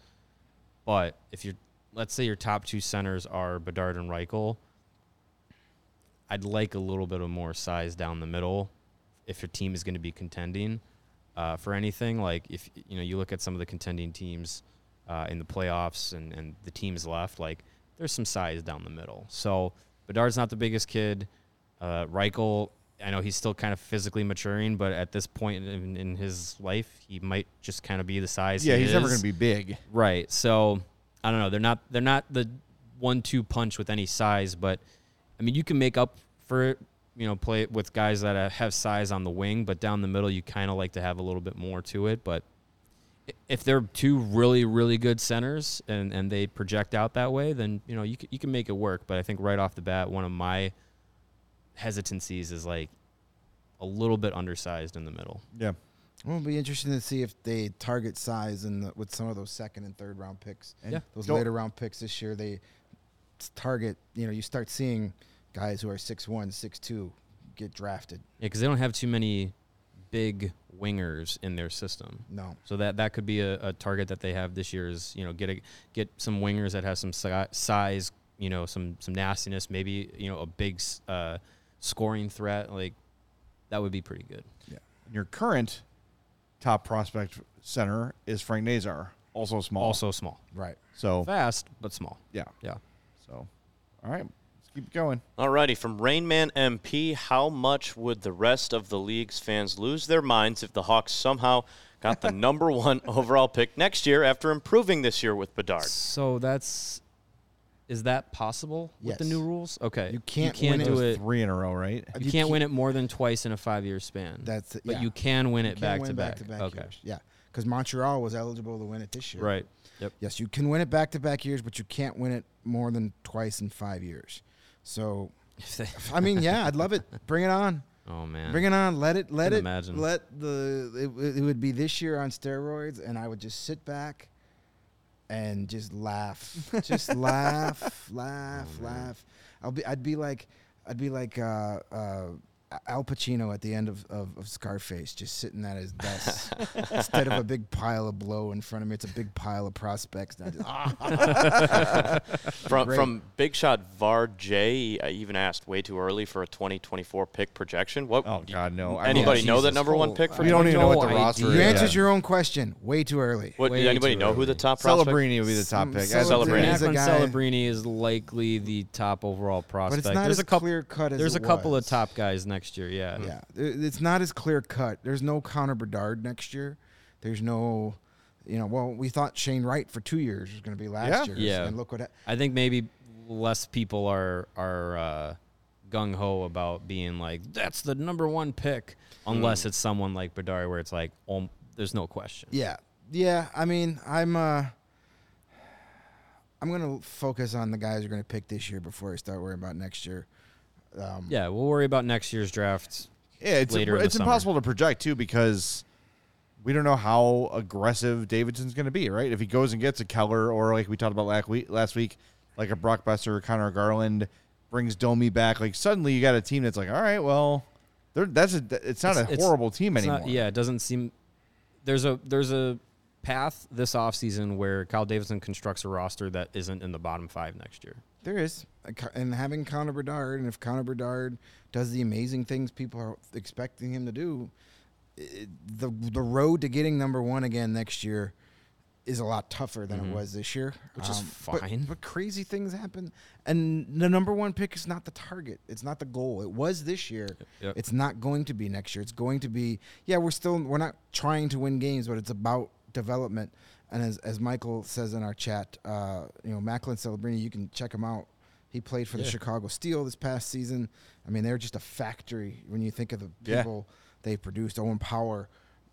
but if you're, let's say your top two centers are Bedard and Reichel, I'd like a little bit of more size down the middle if your team is going to be contending uh, for anything. Like if you know you look at some of the contending teams uh, in the playoffs and, and the teams left, like there's some size down the middle. So Bedard's not the biggest kid. Uh, Reichel, I know he's still kind of physically maturing, but at this point in, in his life, he might just kind of be the size. Yeah, he he's never going to be big. Right. So I don't know. They're not they're not the one two punch with any size, but I mean you can make up for it. You know, play it with guys that uh, have size on the wing, but down the middle you kind of like to have a little bit more to it. But if they're two really really good centers and and they project out that way, then you know you can, you can make it work. But I think right off the bat, one of my hesitancies is like a little bit undersized in the middle. Yeah. Well, it'll be interesting to see if they target size in the, with some of those second and third round picks. And Yeah. Those don't- later round picks this year, they target. You know, you start seeing guys who are six one, six two get drafted. Yeah, because they don't have too many big wingers in their system. No, So that that could be a, a target that they have this year is you know get a, get some wingers that have some si- size, you know some some nastiness, maybe you know a big uh, scoring threat like that would be pretty good. Yeah. Your current top prospect center is Frank Nazar, also small. Also small, right. So, fast but small. yeah. Yeah. So, all right. Let's keep going. Alrighty, from Rainman MP, how much would the rest of the league's fans lose their minds if the Hawks somehow got the number one overall pick next year after improving this year with Bedard? So that's is that possible with the new rules? Okay, You can't win it do It three in a row, right? You, can't win it more than twice in a five year span. That's it, but yeah. you can win it can't back win to back. back-to-back Okay, years. Yeah, because Montreal was eligible to win it this year. right. Yep. Yes, you can win it back to back years, but you can't win it more than twice in five years. So, I mean, yeah, I'd love it. Bring it on. oh man. Bring it on. Let it. Let Can it. imagine. Let the. It, it would be this year on steroids, and I would just sit back and just laugh, just laugh, laugh, Oh, laugh. I'll be. I'd be like. I'd be like uh, uh, Al Pacino at the end of, of, of Scarface, just sitting at his desk. Instead of a big pile of blow in front of me, it's a big pile of prospects. And I just, ah. From Great. from Big Shot Var J, I even asked way too early for a 2024 pick projection. What? Oh, do God, no. I Anybody mean- know that number one pick for? We don't even know what the No roster idea. is. you Yeah. answered your own question way too early. What, Way did anybody too know who the early. top prospect? Celebrini would be the top pick. Celebrini. As- Celebrini. is a Macklin guy- Celebrini is likely the top overall prospect. But it's not there's as a couple. clear cut as There's it a couple was. of top guys next year. Yeah. Yeah, it's not as clear cut. There's no Connor Bedard next year. There's no, you know. Well, we thought Shane Wright for two years was going to be last Yeah. year. Yeah. and look what. Ha- I think maybe less people are are uh, gung ho about being like that's the number one pick, unless it's someone like Bedard where it's like, oh, there's no question. yeah, yeah. I mean, I'm. uh I'm going to focus on the guys who are going to pick this year before I start worrying about next year. Um, Yeah, we'll worry about next year's draft. Yeah, it's later the it's summer. impossible to project too because we don't know how aggressive Davidson's going to be, right? If he goes and gets a Keller or like we talked about last week, last week, like a Brock Boeser, Connor Garland brings Domi back, like suddenly you got a team that's like, all right, well, they're, that's a it's not It's- a horrible team anymore. not- yeah, it doesn't seem there's a there's a path this offseason where Kyle Davidson constructs a roster that isn't in the bottom five next year. There is, and having Connor Bedard, and if Connor Bedard does the amazing things people are expecting him to do, the the road to getting number one again next year is a lot tougher than Mhm. it was this year, Which is but- fine. But, crazy things happen, and the number one pick is not the target. It's not the goal. It was this year. Yep. It's not going to be next year. It's going to be yeah. We're still we're not trying to win games, but it's about development. And as as Michael says in our chat, uh, you know Macklin Celebrini, you can check him out. He played for the Chicago Steel this past season. I mean, they're just a factory when you think of the Yeah. people they produced. Owen Power,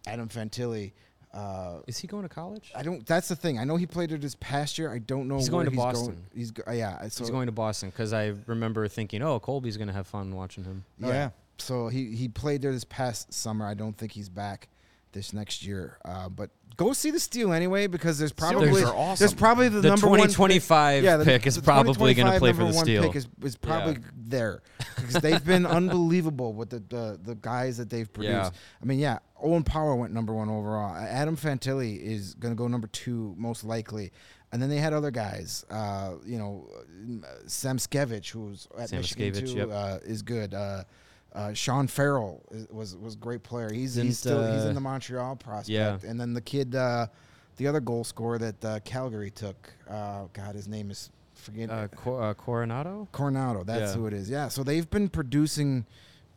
Adam Fantilli. Uh, Is he going to college? I don't. That's the thing. I know he played it this past year. I don't know. He's where going to he's Boston. Going. He's go, yeah. So He's going to Boston because I remember thinking, oh, Colby's going to have fun watching him. Oh, yeah. So he he played there this past summer. I don't think he's back this next year. Uh, but go see the Steel anyway because there's probably are awesome. there's probably the, The number one pick- 2025 yeah, the- pick is the probably gonna play for the one Steel. Pick is, is probably Yeah. there because they've been unbelievable with the, the the guys that they've produced. Yeah. I mean, yeah, Owen Power went number one overall. Adam Fantilli is going to go number two most likely. And then they had other guys, uh, you know, uh, Samoskevich, who's at Sam Michigan Skevich, too, yep. uh, is good. Uh, Sean Farrell is, was was a great player. He's he's Didn't, still he's uh, in the Montreal prospect. yeah. And then the kid, uh, the other goal scorer that uh, Calgary took, uh, God, his name is forget Uh, Cor- uh, Coronato. Coronato. That's Yeah. who it is. Yeah. So they've been producing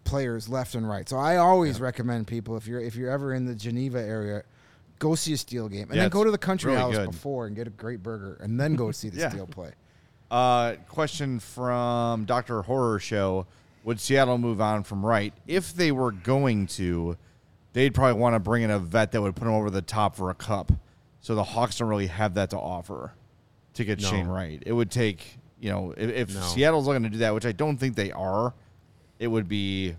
players left and right. So I always recommend people if you're if you're ever in the Geneva area, go see a Steel game, and Yeah, then go to the Country really House good. before and get a great burger, and then go see the Yeah. Steel play. Uh, question from Doctor Horror Show: Would Seattle move on from Wright if they were going to? They'd probably want to bring in a vet that would put them over the top for a cup. So the Hawks don't really have that to offer to get No. Shane Wright. It would take you know if, if No. Seattle's looking to do that, which I don't think they are, it would be.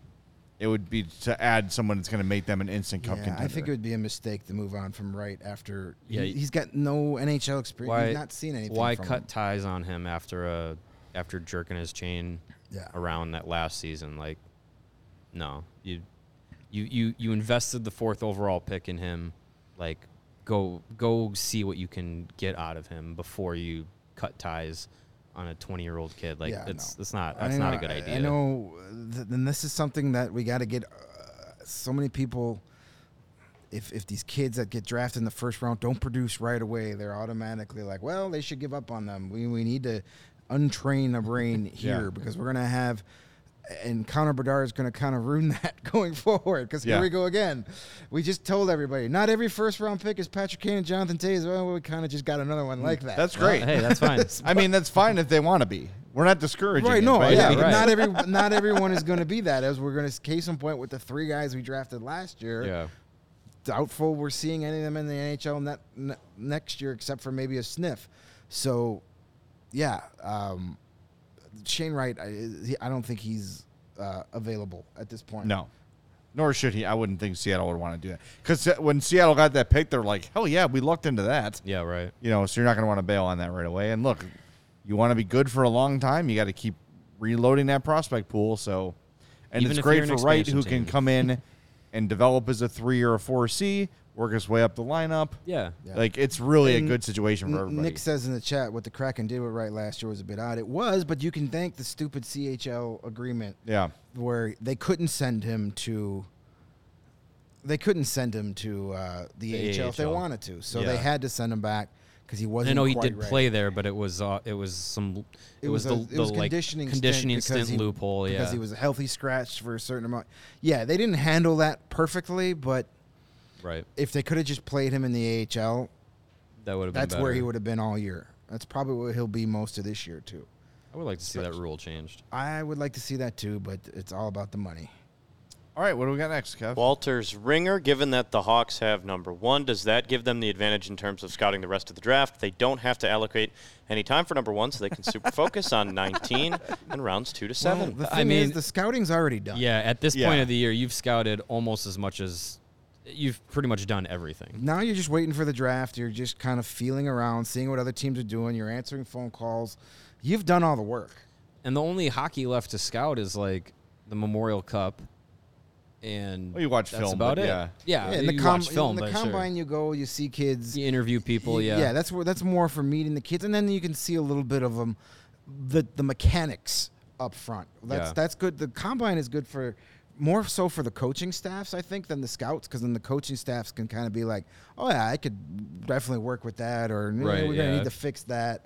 It would be to add someone that's going to make them an instant cup Yeah, contender. I think it would be a mistake to move on from Wright after Yeah, he, he's got no NHL experience. Why He's not seen anything. Why from cut him. ties on him after a after jerking his chain Yeah. around that last season? Like, no, you you you you invested the fourth overall pick in him. Like, go go see what you can get out of him before you cut ties on a 20 year old kid. Like, Yeah, that's no. that's not that's not a good idea. I know, and this is something that we got to get. Uh, so many people, if if these kids that get drafted in the first round don't produce right away, they're automatically like, well, they should give up on them. We we need to untrain a brain here Yeah. because we're gonna have. And Connor Bedard is going to kind of ruin that going forward because Yeah. here we go again. We just told everybody not every first round pick is Patrick Kane and Jonathan Toews. Well, we kind of just got another one mm, like that. That's Well, great. hey, that's fine. I mean, that's fine if they want to be. We're not discouraging. Right, it, no, but yeah, yeah, right. not every not everyone is going to be that. As we're going to case in point with the three guys we drafted last year, yeah. doubtful we're seeing any of them in the NHL net, ne- next year, except for maybe a sniff. So, yeah, um, Shane Wright, I, he- I don't think he's uh, available at this point. No. Nor should he. I wouldn't think Seattle would want to do that. Because when Seattle got that pick, they're like, hell yeah, we looked into that. Yeah, right. You know, so you're not going to want to bail on that right away. And look, you want to be good for a long time, you got to keep reloading that prospect pool. So, and Even it's great you're for Wright, expansion who can come in and develop as a three or a four C, work his way up the lineup. Yeah. Yeah. Like, it's really And a good situation for everybody. Nick says in the chat what the Kraken did with Wright last year was a bit odd. It was, but you can thank the stupid CHL agreement yeah. where they couldn't send him to they couldn't send him to uh, the, The AHL if they wanted to. So they had to send him back because he wasn't. I know he did right. play there, but it was uh, it was some it, It was, the, a, the it was like conditioning conditioning stint, stint he- loophole. because he was a healthy scratch for a certain amount. Yeah, they didn't handle that perfectly, but right. if they could have just played him in the AHL, That would have been that's where he would have been all year. That's probably where he'll be most of this year too. I would like to see that rule changed. I would like to see that too, but it's all about the money. All right, what do we got next, Kev? Walters Ringer, given that the Hawks have number one, does that give them the advantage in terms of scouting the rest of the draft? They don't have to allocate any time for number one, so they can super focus on 19 and rounds two to seven. Well, the I thing is, mean- the scouting's already done. Yeah, at this Yeah. point of the year, you've scouted almost as much as you've pretty much done everything. Now you're just waiting for the draft. You're just kind of feeling around, seeing what other teams are doing. You're answering phone calls. You've done all the work. And the only hockey left to scout is like the Memorial Cup, and Well, you watch that's film, about but it. yeah. yeah, in the, com- watch film, in the but sure. combine, you go, you see kids. you interview people. Yeah, yeah. That's where that's more for meeting the kids, and then you can see a little bit of them, the the mechanics up front. That's Yeah. that's good. The combine is good for more so for the coaching staffs, I think, than the scouts, because then the coaching staffs can kind of be like, oh yeah, I could definitely work with that, or Right, we're gonna need to fix that.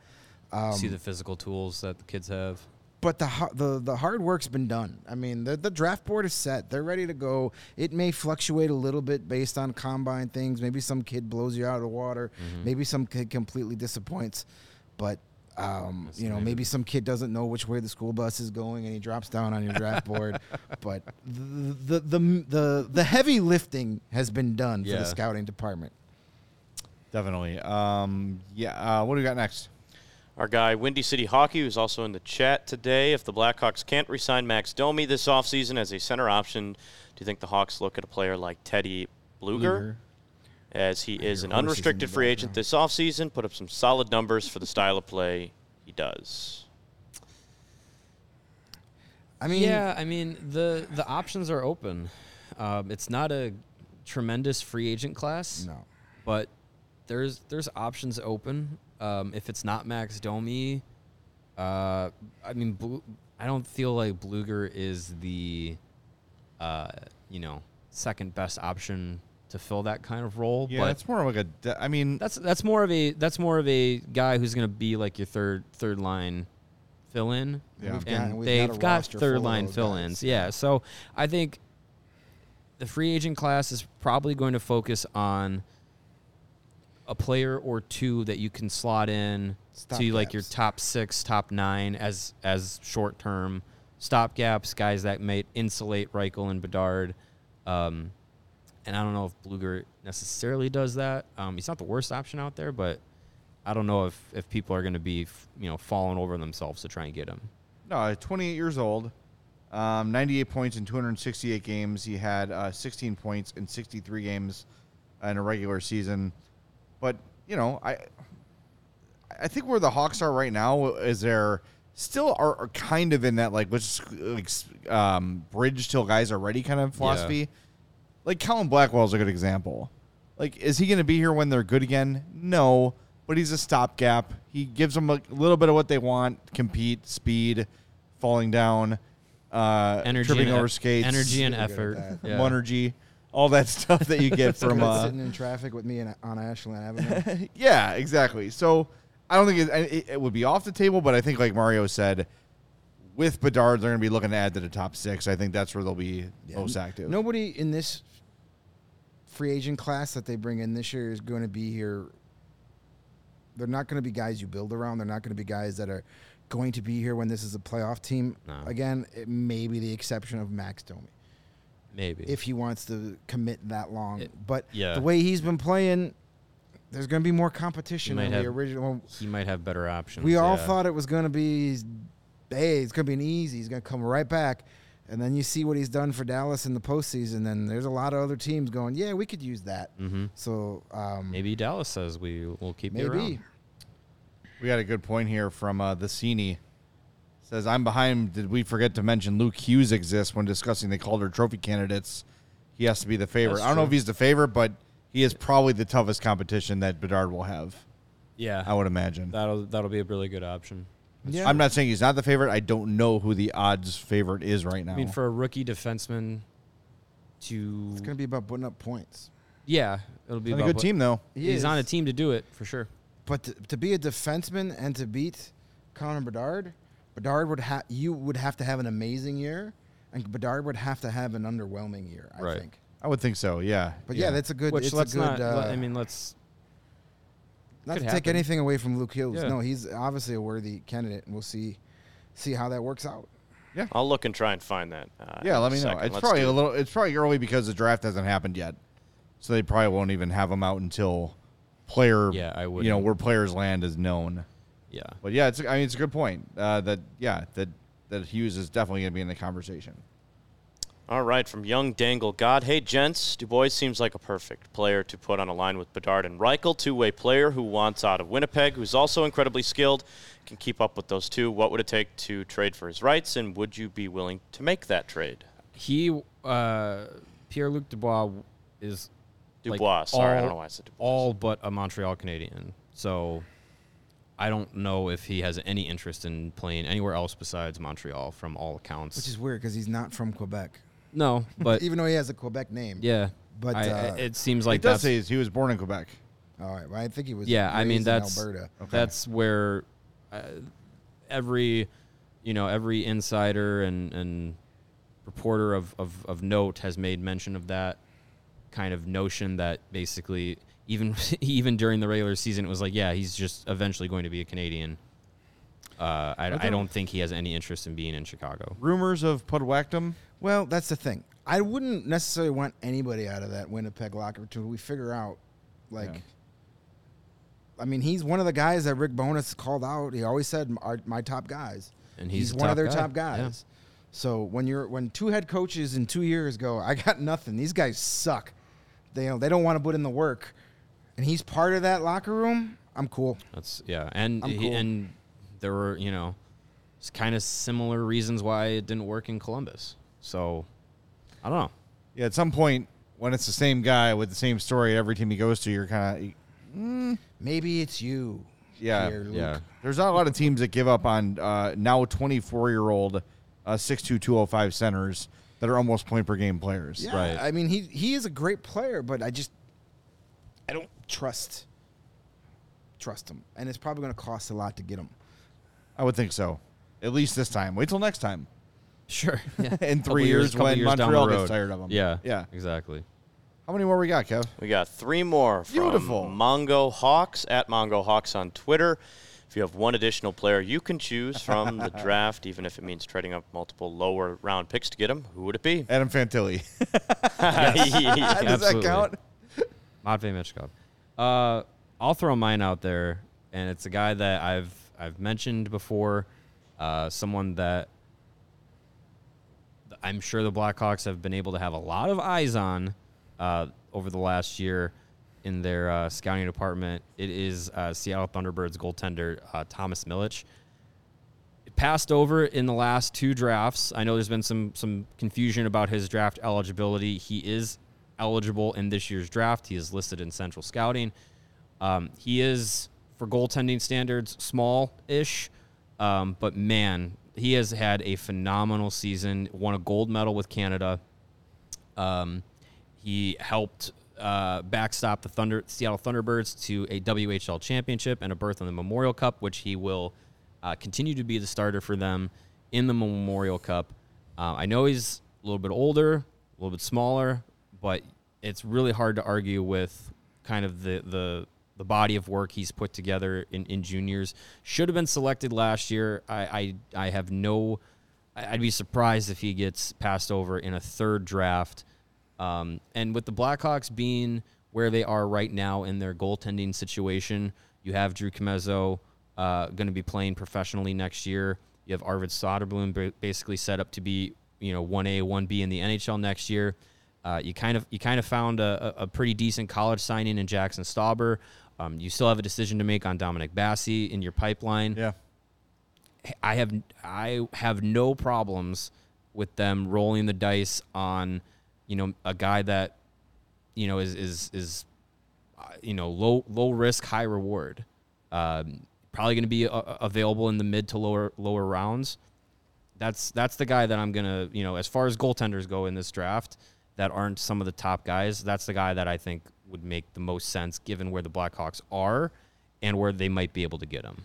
Um, see the physical tools that the kids have. but the the the hard work's been done. I mean, the the draft board is set. They're ready to go. It may fluctuate a little bit based on combine things. Maybe some kid blows you out of the water. Mm-hmm. Maybe some kid completely disappoints. But um, you know, maybe- maybe some kid doesn't know which way the school bus is going and he drops down on your draft board. But the, the the the the heavy lifting has been done for the scouting department. Definitely. Um, yeah. Uh, what do we got next? Our guy, Windy City Hockey, who's also in the chat today. If the Blackhawks can't resign Max Domi this offseason as a center option, do you think the Hawks look at a player like Teddy Blueger, as he is an horses in the unrestricted free agent background. this offseason. Put up some solid numbers for the style of play he does. I mean, yeah, I mean the the options are open. Um, it's not a tremendous free agent class, no. but there's there's options open. Um, if it's not Max Domi, uh, I mean, Blu- I don't feel like Blueger is the, uh, you know, second best option to fill that kind of role. Yeah, but it's more like a. de- I mean, that's that's more of a that's more of a guy who's going to be like your third third line fill in. Yeah. And we've got they've a got, roster third line fill ins. Yeah, so I think the free agent class is probably going to focus on a player or two that you can slot in to like your top six, top nine as as short term stopgaps, guys that may insulate Reichel and Bedard. Um, and I don't know if Blueger necessarily does that. Um, he's not the worst option out there, but I don't know if, if people are going to be, f- you know, falling over themselves to try and get him. No, 28 years old, um, 98 points in 268 games. He had uh, 16 points in 63 games in a regular season. But you know, I I think where the Hawks are right now is they're still are, are kind of in that like let's like um, bridge till guys are ready kind of philosophy. Like Colin Blackwell is a good example. Like, is he going to be here when they're good again? No, but he's a stopgap. He gives them a little bit of what they want: compete, speed, falling down, uh, Energy tripping and over e- skates, energy and Super effort. that. Yeah. energy, all that stuff that you get from. Good at Uh, sitting in traffic with me and on Ashland Avenue. yeah, exactly. So I don't think it, it, it would be off the table, but I think, like Mario said, with Bedard, they're going to be looking to add to the top six. I think that's where they'll be Yeah. most active. Nobody in this free agent class that they bring in this year is going to be here. They're not going to be guys you build around. They're not going to be guys that are going to be here when this is a playoff team. No. Again, it may be the exception of Max Domi Maybe. if he wants to commit that long. It- but yeah. the way he's been playing, there's going to be more competition than the original. he might have better options. We all yeah. thought it was going to be, hey, it's going to be an easy. He's going to come right back. And then you see what he's done for Dallas in the postseason. Then there's a lot of other teams going, yeah, we could use that. Mhm. So um, Maybe Dallas says we will keep you maybe. around. We got a good point here from uh, the Cini. Says I'm behind. Did we forget to mention Luke Hughes exists when discussing the Calder Trophy candidates? He has to be the favorite. I don't know if he's the favorite, but he is probably the toughest competition that Bedard will have. Yeah, I would imagine. that'll that'll be a really good option. Yeah. I'm not saying he's not the favorite. I don't know who the odds favorite is right now. I mean, for a rookie defenseman to It's going to be about putting up points. yeah, it'll be He's a good what- team though. He He's on a team to do it for sure. But to, to be a defenseman and to beat Connor Bedard, Bedard would have you would have to have an amazing year, and Bedard would have to have an underwhelming year. I Right. think. I would think so. Yeah. But yeah, that's a good. Which it's let's a good. not. uh, I mean, let's. Not could to take happen. anything away from Luke Hughes. Yeah. No, he's obviously a worthy candidate, and we'll see see how that works out. Yeah, I'll look and try and find that. Uh, yeah. Let me know. It's Let's probably a little. It's probably early because the draft hasn't happened yet, so they probably won't even have them out until player. Yeah, I would. You know where players land is known. Yeah. But yeah, it's. I mean, it's a good point. Uh, that yeah, that that Hughes is definitely going to be in the conversation. All right, from young Dangle God. Hey, gents, Dubois seems like a perfect player to put on a line with Bedard and Reichel, two-way player who wants out of Winnipeg, who's also incredibly skilled, can keep up with those two. What would it take to trade for his rights, and would you be willing to make that trade? He, uh, Pierre Luc Dubois, is like, Dubois, sorry, I don't know why I said Dubois. all but a Montreal Canadian. So I don't know if he has any interest in playing anywhere else besides Montreal from all accounts. Which is weird because he's not from Quebec, no, but even though he has a Quebec name. yeah. But, I, uh, it seems like it does that's say he was born in Quebec. All right. Well, I think he was. yeah. I mean that's Alberta. Okay. that's where uh, every you know every insider and and reporter of, of of note has made mention of that kind of notion that basically even even during the regular season it was like yeah he's just eventually going to be a Canadian. Uh, I, I don't think he has any interest in being in Chicago. Rumors of Pudwactum. Well, that's the thing. I wouldn't necessarily want anybody out of that Winnipeg locker until we figure out, like, Yeah. I mean, he's one of the guys that Rick Bowness called out. He always said, "Are my top guys," And he's a one of their guy. top Yeah. guys. So when you're when two head coaches in two years go, I got nothing. These guys suck. they they don't want to put in the work, and he's part of that locker room. I'm cool. That's yeah, and I'm he- cool. and there were you know, it's kind of similar reasons why it didn't work in Columbus. So I don't know. Yeah, at some point when it's the same guy with the same story at every team he goes to, you're kind of Maybe it's you. Yeah, here, Yeah, There's not a lot of teams that give up on uh, now 24 year old uh, 6'2", centers that are almost point per game players. Yeah, Right. I mean, he he is a great player, but I just I don't trust trust him, and it's probably going to cost a lot to get him. I would think so. At least this time. Wait till next time. sure. Yeah. In three years couple when down the Montreal gets tired of him. Yeah, Yeah. exactly. How many more we got, Kev? We got three more from Beautiful. Mongo Hawks at Mongo Hawks on Twitter. If you have one additional player you can choose from the draft, even if it means trading up multiple lower round picks to get him, who would it be? Adam Fantilli. Yeah. Does that count? Matvey Michkov. Uh, I'll throw mine out there, and it's a guy that I've I've mentioned before. Uh, someone that I'm sure the Blackhawks have been able to have a lot of eyes on uh, over the last year in their uh, scouting department. It is uh, Seattle Thunderbirds goaltender uh, Thomas Milic passed over in the last two drafts. I know there's been some some confusion about his draft eligibility. He is eligible in this year's draft. He is listed in Central Scouting. Um, he is, for goaltending standards, small-ish, um, but man, he has had a phenomenal season. Won a gold medal with Canada. Um, he helped uh, backstop the Thunder Seattle Thunderbirds to a WHL championship and a berth in the Memorial Cup, which he will uh, continue to be the starter for them in the Memorial Cup. Uh, I know he's a little bit older, a little bit smaller, but it's really hard to argue with kind of the the the body of work he's put together in, in juniors. Should have been selected last year. I I, I have no. I'd be surprised if he gets passed over in a third draft. Um, and with the Blackhawks being where they are right now in their goaltending situation, you have Drew Commesso uh, going to be playing professionally next year. You have Arvid Soderblom basically set up to be, you know, one A, one B in the NHL next year. Uh, you kind of you kind of found a a pretty decent college signing in Jackson Stauber. Um, you still have a decision to make on Dominic Basse in your pipeline. Yeah. I have I have no problems with them rolling the dice on, you know, a guy that, you know, is is is, uh, you know, low low risk, high reward. Um, probably going to be uh, available in the mid to lower lower rounds. That's that's the guy that I'm gonna, you know, as far as goaltenders go in this draft, that aren't some of the top guys. That's the guy that I think would make the most sense given where the Blackhawks are and where they might be able to get him.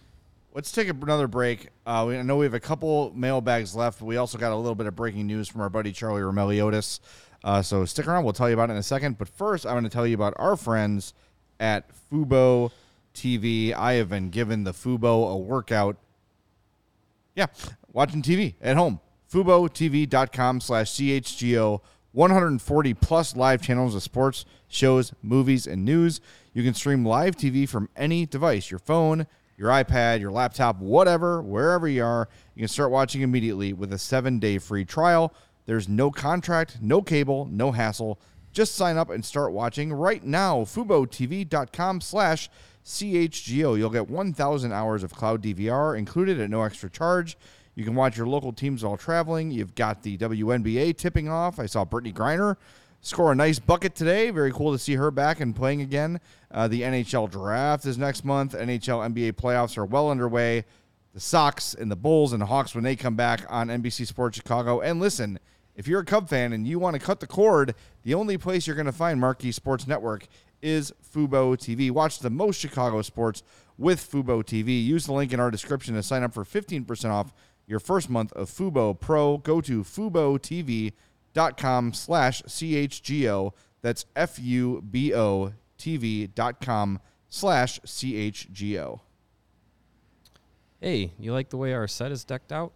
Let's take another break. Uh, we, I know we have a couple mailbags left. We also got a little bit of breaking news from our buddy Charlie Roumeliotis. Uh, so stick around. We'll tell you about it in a second. But first, I'm going to tell you about our friends at Fubo TV. I have been given the Fubo a workout. Yeah, watching TV at home. FuboTV.com slash CHGO. 140 plus live channels of sports, shows, movies, and news. You can stream live TV from any device your phone, your iPad, your laptop, whatever, wherever you are. You can start watching immediately with a seven day free trial. There's no contract, no cable, no hassle. Just sign up and start watching right now. FuboTV.com slash CHGO. You'll get 1,000 hours of cloud DVR included at no extra charge. You can watch your local teams while traveling. You've got the WNBA tipping off. I saw Brittney Griner score a nice bucket today. Very cool to see her back and playing again. Uh, the NHL draft is next month. NHL NBA playoffs are well underway. The Sox and the Bulls and the Hawks when they come back on NBC Sports Chicago. And listen, if you're a Cub fan and you want to cut the cord, the only place you're going to find Marquee Sports Network is Fubo TV. Watch the most Chicago sports with Fubo TV. Use the link in our description to sign up for 15% off your first month of Fubo Pro. Go to FuboTV.com slash CHGO. That's F-U-B-O TV.com slash CHGO. Hey, you like the way our set is decked out?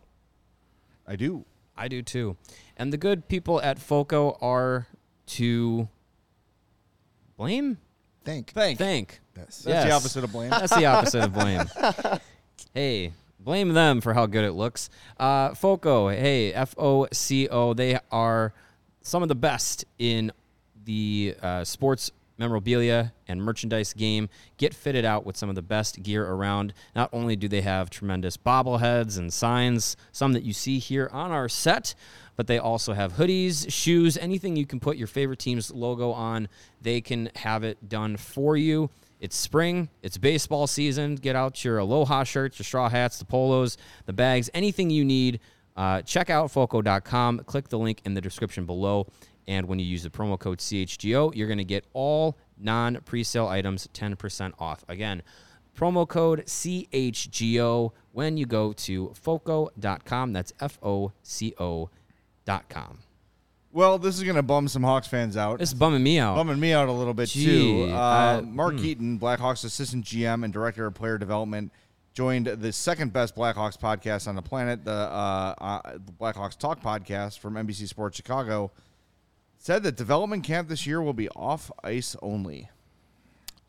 I do. I do too. And the good people at FOCO are to blame? Think. Thank. Thank. Yes. That's the opposite of blame. That's the opposite of blame. Hey, blame them for how good it looks. Uh, FOCO, hey, F O C O, they are some of the best in the uh, sports memorabilia and merchandise game. Get fitted out with some of the best gear around. Not only do they have tremendous bobbleheads and signs, some that you see here on our set, but they also have hoodies, shoes, anything you can put your favorite team's logo on. They can have it done for you. It's spring, it's baseball season. Get out your Aloha shirts, your straw hats, the polos, the bags, anything you need. Uh, check out foco.com. Click the link in the description below. And when you use the promo code CHGO, you're going to get all non presale items 10% off. Again, promo code CHGO when you go to foco.com. That's F O C O.com. Well, this is going to bum some Hawks fans out. This is bumming me out. bumming me out a little bit Gee, too. Uh, uh, Mark hmm. Eaton, Blackhawks assistant GM and director of player development, joined the second best Blackhawks podcast on the planet, the, uh, uh, the Blackhawks Talk podcast from NBC Sports Chicago. Said that development camp this year will be off ice only,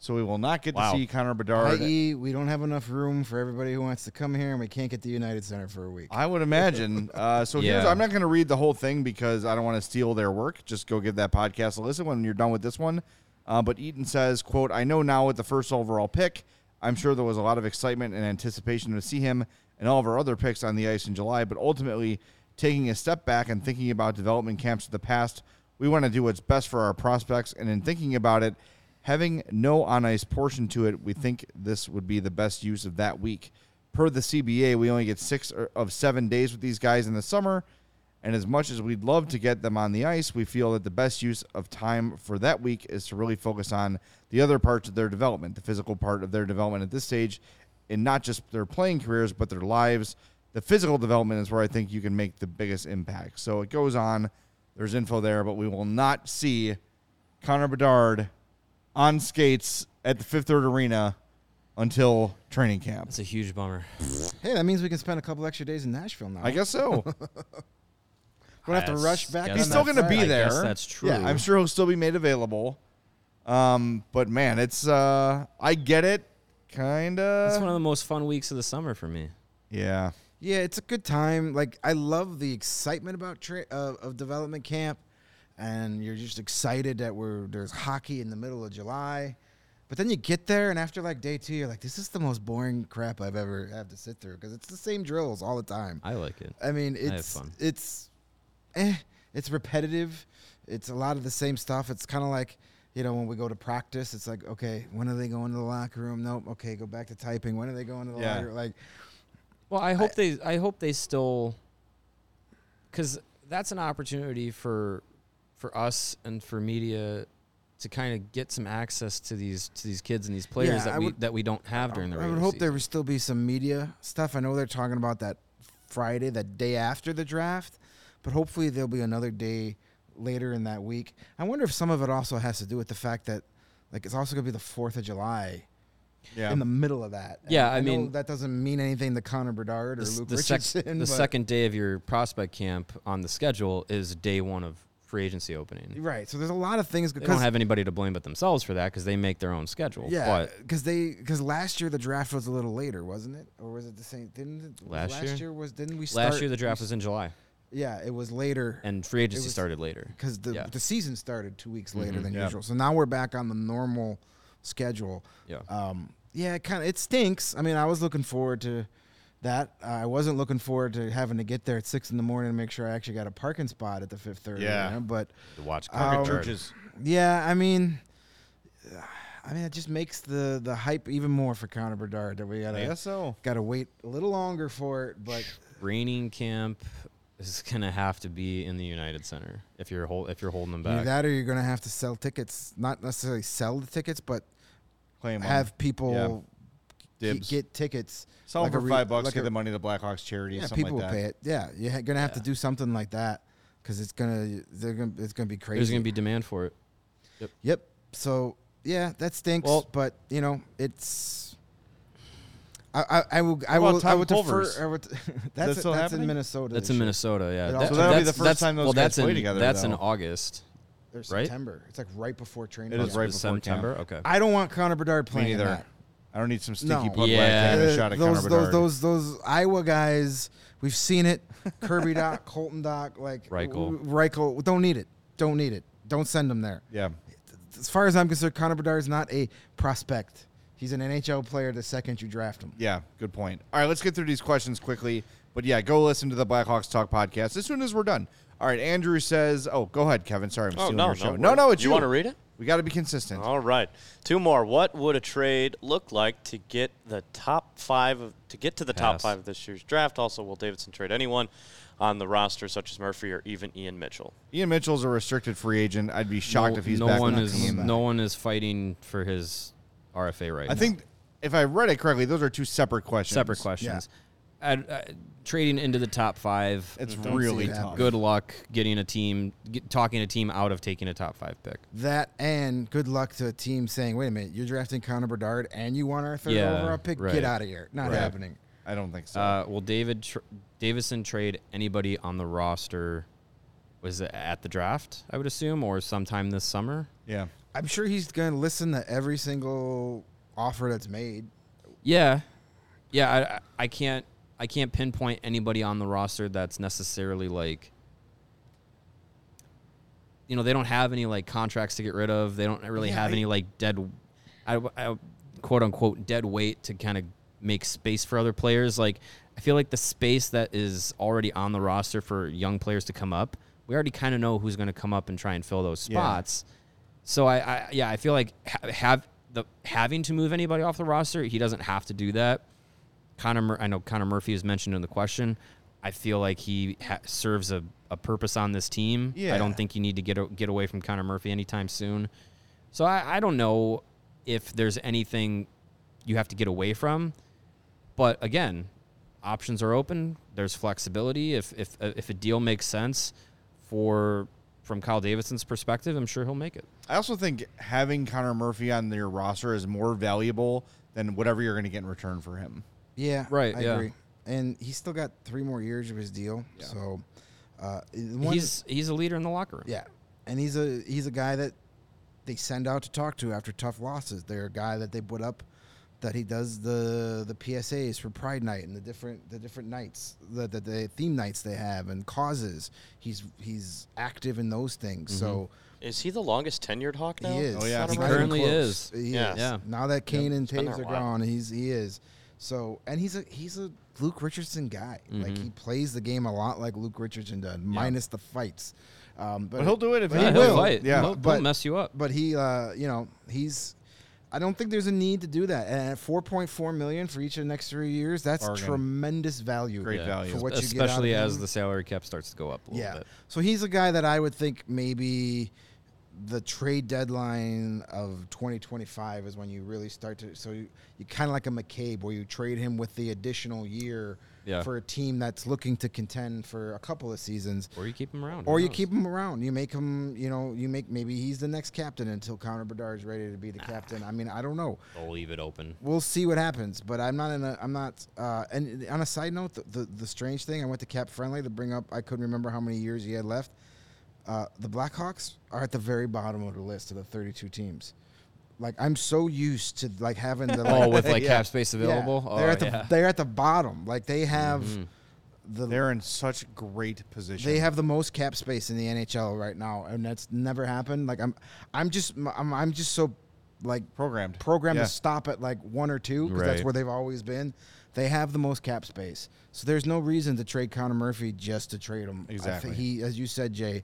so we will not get Wow. to see Connor Bedard. I.e., we don't have enough room for everybody who wants to come here, and we can't get the United Center for a week. I would imagine. Uh, so here's, Yeah. I'm not going to read the whole thing because I don't want to steal their work. Just go give that podcast a listen when you're done with this one. Uh, but Eaton says, "quote I know now with the first overall pick, I'm sure there was a lot of excitement and anticipation to see him and all of our other picks on the ice in July. But ultimately, taking a step back and thinking about development camps of the past, we want to do what's best for our prospects. And in thinking about it." Having no on ice portion to it, we think this would be the best use of that week. Per the CBA, we only get six of seven days with these guys in the summer. And as much as we'd love to get them on the ice, we feel that the best use of time for that week is to really focus on the other parts of their development, the physical part of their development at this stage, and not just their playing careers, but their lives. The physical development is where I think you can make the biggest impact. So it goes on. There's info there, but we will not see Connor Bedard on skates at the Fifth Third Arena until training camp. That's a huge bummer. Hey, that means we can spend a couple extra days in Nashville now. I guess so. we don't have to Guess- rush back. guess on He's that still gonna be Friday. there. I guess that's true. Yeah, I'm sure he'll still be made available. Um, but man, it's uh, I get it, kind of. It's one of. of the most fun weeks of the summer for me. Yeah, Yeah, it's a good time. Like I love the excitement about tra- uh, of development camp, and you're just excited that we're there's hockey in the middle of July. But then you get there, and after like day two, you're like, "This is the most boring crap I've ever had to sit through because it's the same drills all the time." I like it. I mean, it's fun. it's eh, it's repetitive. It's a lot of the same stuff. It's kind of like you know when we go to practice, it's like okay, when are they going to the locker room? Nope. Okay, go back to typing. When are they going to the Yeah. locker? Like Well, I hope they. I hope they still, because that's an opportunity for, for us and for media, to kind of get some access to these to these kids and these players Yeah, that I we would- that we don't have during the. I Regular would hope there season. would still be some media stuff. I know they're talking about that Friday, that day after the draft, but hopefully there'll be another day later in that week. I wonder if some of it also has to do with the fact that, like, it's also going to be the Fourth of July yeah. in the middle of that. Yeah, And I know mean- that doesn't mean anything to Connor Bedard or the, s- Luke the, sec- Richardson. the second day of your prospect camp on the schedule is day one of free agency opening. right? So there's a lot of things They don't have anybody to blame but themselves for that because they make their own schedule. yeah, because they because last year the draft was a little later, wasn't it? Or was it the same? Didn't it, Last year? was didn't we start? last year the draft was in July Yeah, it was later. and free agency was- started later. because the Yeah. the season started two weeks later Mhm. than Yeah. usual. So now we're back on the normal schedule. Yeah. Um, yeah, it kind of it stinks. I mean, I was looking forward to that. Uh, I wasn't looking forward to having to get there at six in the morning to make sure I actually got a parking spot at the Fifth Third. Yeah. Arena. but To watch Um, Connor Market Bedard. churches. yeah, I mean. I mean, it just makes the, the hype even more for Connor Bedard that we gotta I guess so. gotta wait a little longer for it. But Training camp is gonna have to be in the United Center if you're hold, if you're holding them either back. that or you're gonna have to sell tickets, not necessarily sell the tickets, but Claim have people Yeah. Ke- Dibs. get tickets. Sell like a for re- five bucks. like get a- the money to Blackhawks charity. Yeah, something people like will pay it. Yeah, you're gonna have to do something like that because it's gonna they're gonna it's gonna be crazy. There's gonna be demand for it. Yep. So yeah, that stinks. Well- but you know it's. I, I, I will I will I Tom would defer. I would, that that's still that's in Minnesota. That's in. Minnesota. Yeah. It also- So that'll be the first that's- time those well, guys that's play in, together, That's in though. August. There's right? September. It's like right before training. It camp. right before September. camp. Okay. I don't want Connor Bedard Me playing. in neither. That. I don't need some stinky No. blood Yeah. black having a shot at those, Connor those, Bedard. those those Iowa guys, we've seen it. Kirby Doc, Colton Dach, like Reichel. w- Reichel, don't need it. Don't need it. Don't send him there. Yeah. As far as I'm concerned, Connor Bedard is not a prospect. He's an NHL player the second you draft him. Yeah, good point. All right, let's get through these questions quickly. But yeah, go listen to the Blackhawks Talk podcast as soon as we're done. All right, Andrew says, "Oh, go ahead, Kevin. Sorry, I'm Oh, stealing no, your show. no, No, no, it's you you. wanna read it? We got to be consistent. All right, two more. What would a trade look like to get the top five of, to get to the top five of this year's draft? Also, will Davidson trade anyone on the roster, such as Murphy or even Ian Mitchell? Ian Mitchell's a restricted free agent. I'd be shocked no, if he's no back one on the is team. no one is fighting for his RFA right I now. think if I read it correctly, those are two separate questions. separate questions. I'd- uh, trading into the top five. It's Don't really it tough. good luck getting a team, get, talking a team out of taking a top five pick. That and good luck to a team saying, "Wait a minute, you're drafting Connor Bedard and you want our third Yeah, overall pick? right. Get out of here! Not Right. happening." I don't think so. Uh, will David tr- Davison trade anybody on the roster? Was it at the draft? I would assume, or sometime this summer. yeah. I'm sure he's going to listen to every single offer that's made. Yeah, yeah. I, I- I can't I can't pinpoint anybody on the roster that's necessarily like. You know, they don't have any like contracts to get rid of. They don't really Yeah, have I- any like dead, I, I, quote unquote dead weight to kind of make space for other players. Like I feel like the space that is already on the roster for young players to come up, we already kind of know who's going to come up and try and fill those Yeah. spots. So I, I yeah, I feel like ha- have the having to move anybody off the roster, he doesn't have to do that. Connor, Mur- I know Connor Murphy is mentioned in the question. I feel like he ha- serves a, a purpose on this team. Yeah. I don't think you need to get a, get away from Connor Murphy anytime soon. So I, I don't know if there's anything you have to get away from. But again, options are open. There's flexibility. If if uh, if a deal makes sense for from Kyle Davidson's perspective, I'm sure he'll make it. I also think having Connor Murphy on your roster is more valuable than whatever you're going to get in return for him. Yeah, Right, I yeah. agree. And he's still got three more years of his deal. So uh, one- He's he's a leader in the locker room. yeah, and he's a he's a guy that they send out to talk to after tough losses. They're a guy that they put up that he does the the PSAs for Pride Night and the different the different nights the the, the theme nights they have and causes. He's he's active in those things. So Is he the longest tenured Hawk now? he is. Oh, yeah. He currently close. is. He Yeah. is. Yeah. Now that Kane and Toews are gone, he's he is. So and he's a he's a Luke Richardson guy. Like Mm-hmm. he plays the game a lot like Luke Richardson does, minus the fights. Um, but But he'll do it if but he Yeah, he he'll will. fight. Yeah. He'll, he'll But- mess you up. But he, uh, you know, he's. I don't think there's a need to do that. And at 4.4 million for each of the next three years, that's Bargain. tremendous value. Great value. for what you get out especially of as him. the salary cap starts to go up a little Yeah. bit. So he's a guy that I would think maybe the trade deadline of 2025 is when you really start to. So you, you kind of like a McCabe where you trade him with the additional year Yeah. for a team that's looking to contend for a couple of seasons. Or you keep him around. Or you knows? keep him around. You make him, you know, you make maybe he's the next captain until Connor Bedard is ready to be the captain. I mean, I don't know. They'll leave it open. We'll see what happens. But I'm not in a. I'm not. Uh, and on a side note, the, the the strange thing, I went to Cap Friendly to bring up. I couldn't remember how many years he had left. Uh, the Blackhawks are at the very bottom of the list of the 32 teams. Like I'm so used to like having the like, Oh, with like Yeah. cap space yeah, available. oh, they're at the yeah. they're at the bottom. Like they have Mhm. the They're in such great position. they have the most cap space in the NHL right now, and that's never happened. Like I'm, I'm just, I'm, I'm just so like programmed. programmed Yeah. to stop at like one or two because that's where they've always been. They have the most cap space, so there's no reason to trade Connor Murphy just to trade him. I thi- Exactly. he, as you said, Jay,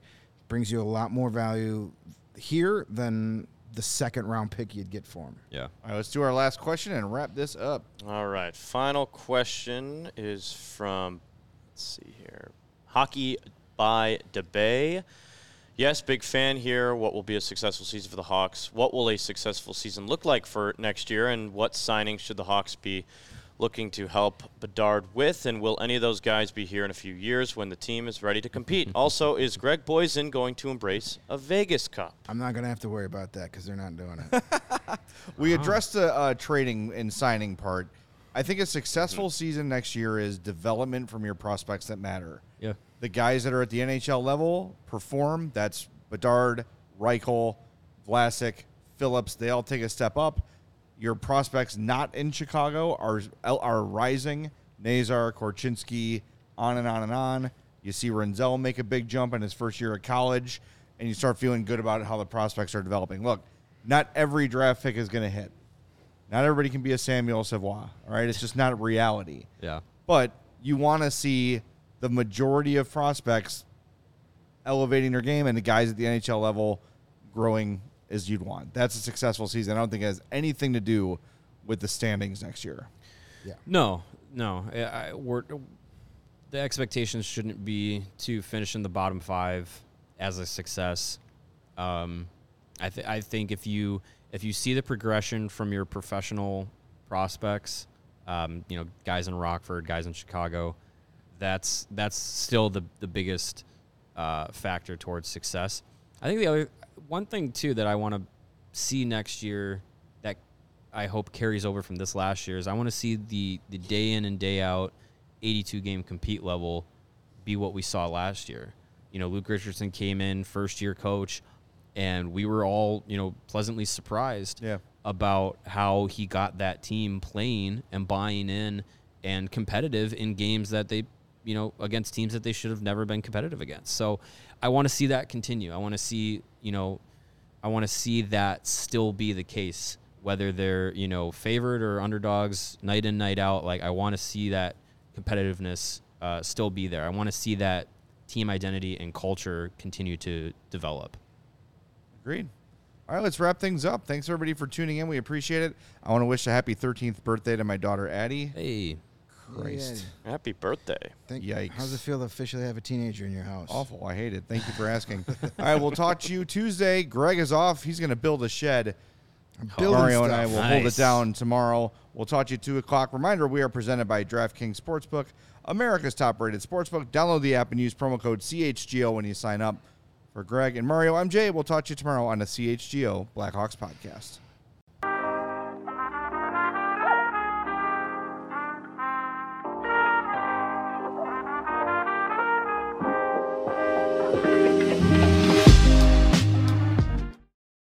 brings you a lot more value here than the second round pick you'd get for him. Yeah. All right, let's do our last question and wrap this up. All right. Final question is from, let's see here, Hockey by DeBay. Yes, big fan here. What will be a successful season for the Hawks? What will a successful season look like for next year? And what signings should the Hawks be looking to help Bedard with? And will any of those guys be here in a few years when the team is ready to compete? also, is Greg Boysen going to embrace a Vegas Cup? I'm not gonna have to worry about that because they're not doing it. We addressed the uh, trading and signing part. I think a successful Mm-hmm. season next year is development from your prospects that matter. Yeah. The guys that are at the NHL level perform. That's Bedard, Reichel, Vlasic, Phillips. They all take a step up. Your prospects not in Chicago are are rising. Nazar, Korchinski, on and on and on. You see Rinzel make a big jump in his first year of college, and you start feeling good about how the prospects are developing. Look, not every draft pick is going to hit. Not everybody can be a Samuel Savoie. All right, it's just not reality. Yeah. But you want to see the majority of prospects elevating their game and the guys at the NHL level growing as you'd want. That's a successful season. I don't think it has anything to do with the standings next year. Yeah. No, no. I, I- we're, the expectations shouldn't be to finish in the bottom five as a success. Um, I, th- I think if you if you see the progression from your professional prospects, um, you know, guys in Rockford, guys in Chicago, that's that's still the the biggest uh, factor towards success. I think the other one thing too that I want to see next year that I hope carries over from this last year is I want to see the the day in and day out 82 game compete level be what we saw last year. You know, Luke Richardson came in first year coach and we were all, you know, pleasantly surprised Yeah. about how he got that team playing and buying in and competitive in games that they, you know, against teams that they should have never been competitive against. So I want to see that continue. I want to see, you know, I want to see that still be the case, whether they're, you know, favored or underdogs night in, night out. Like, I want to see that competitiveness uh, still be there. I want to see that team identity and culture continue to develop. Agreed. All right, let's wrap things up. Thanks everybody for tuning in. We appreciate it. I want to wish a happy 13th birthday to my daughter Addie. Hey, Christ. Happy birthday. Thank, Yikes. How's it feel to officially have a teenager in your house? Awful. I hate it. Thank you for asking. All right, we'll talk to you Tuesday. Greg is off. He's going to build a shed. Building Mario and I stuff. will hold it Nice. down tomorrow. We'll talk to you 2 o'clock. Reminder, we are presented by DraftKings Sportsbook, America's top-rated sportsbook. Download the app and use promo code CHGO when you sign up. For Greg and Mario, I'm Jay. We'll talk to you tomorrow on the CHGO Blackhawks podcast.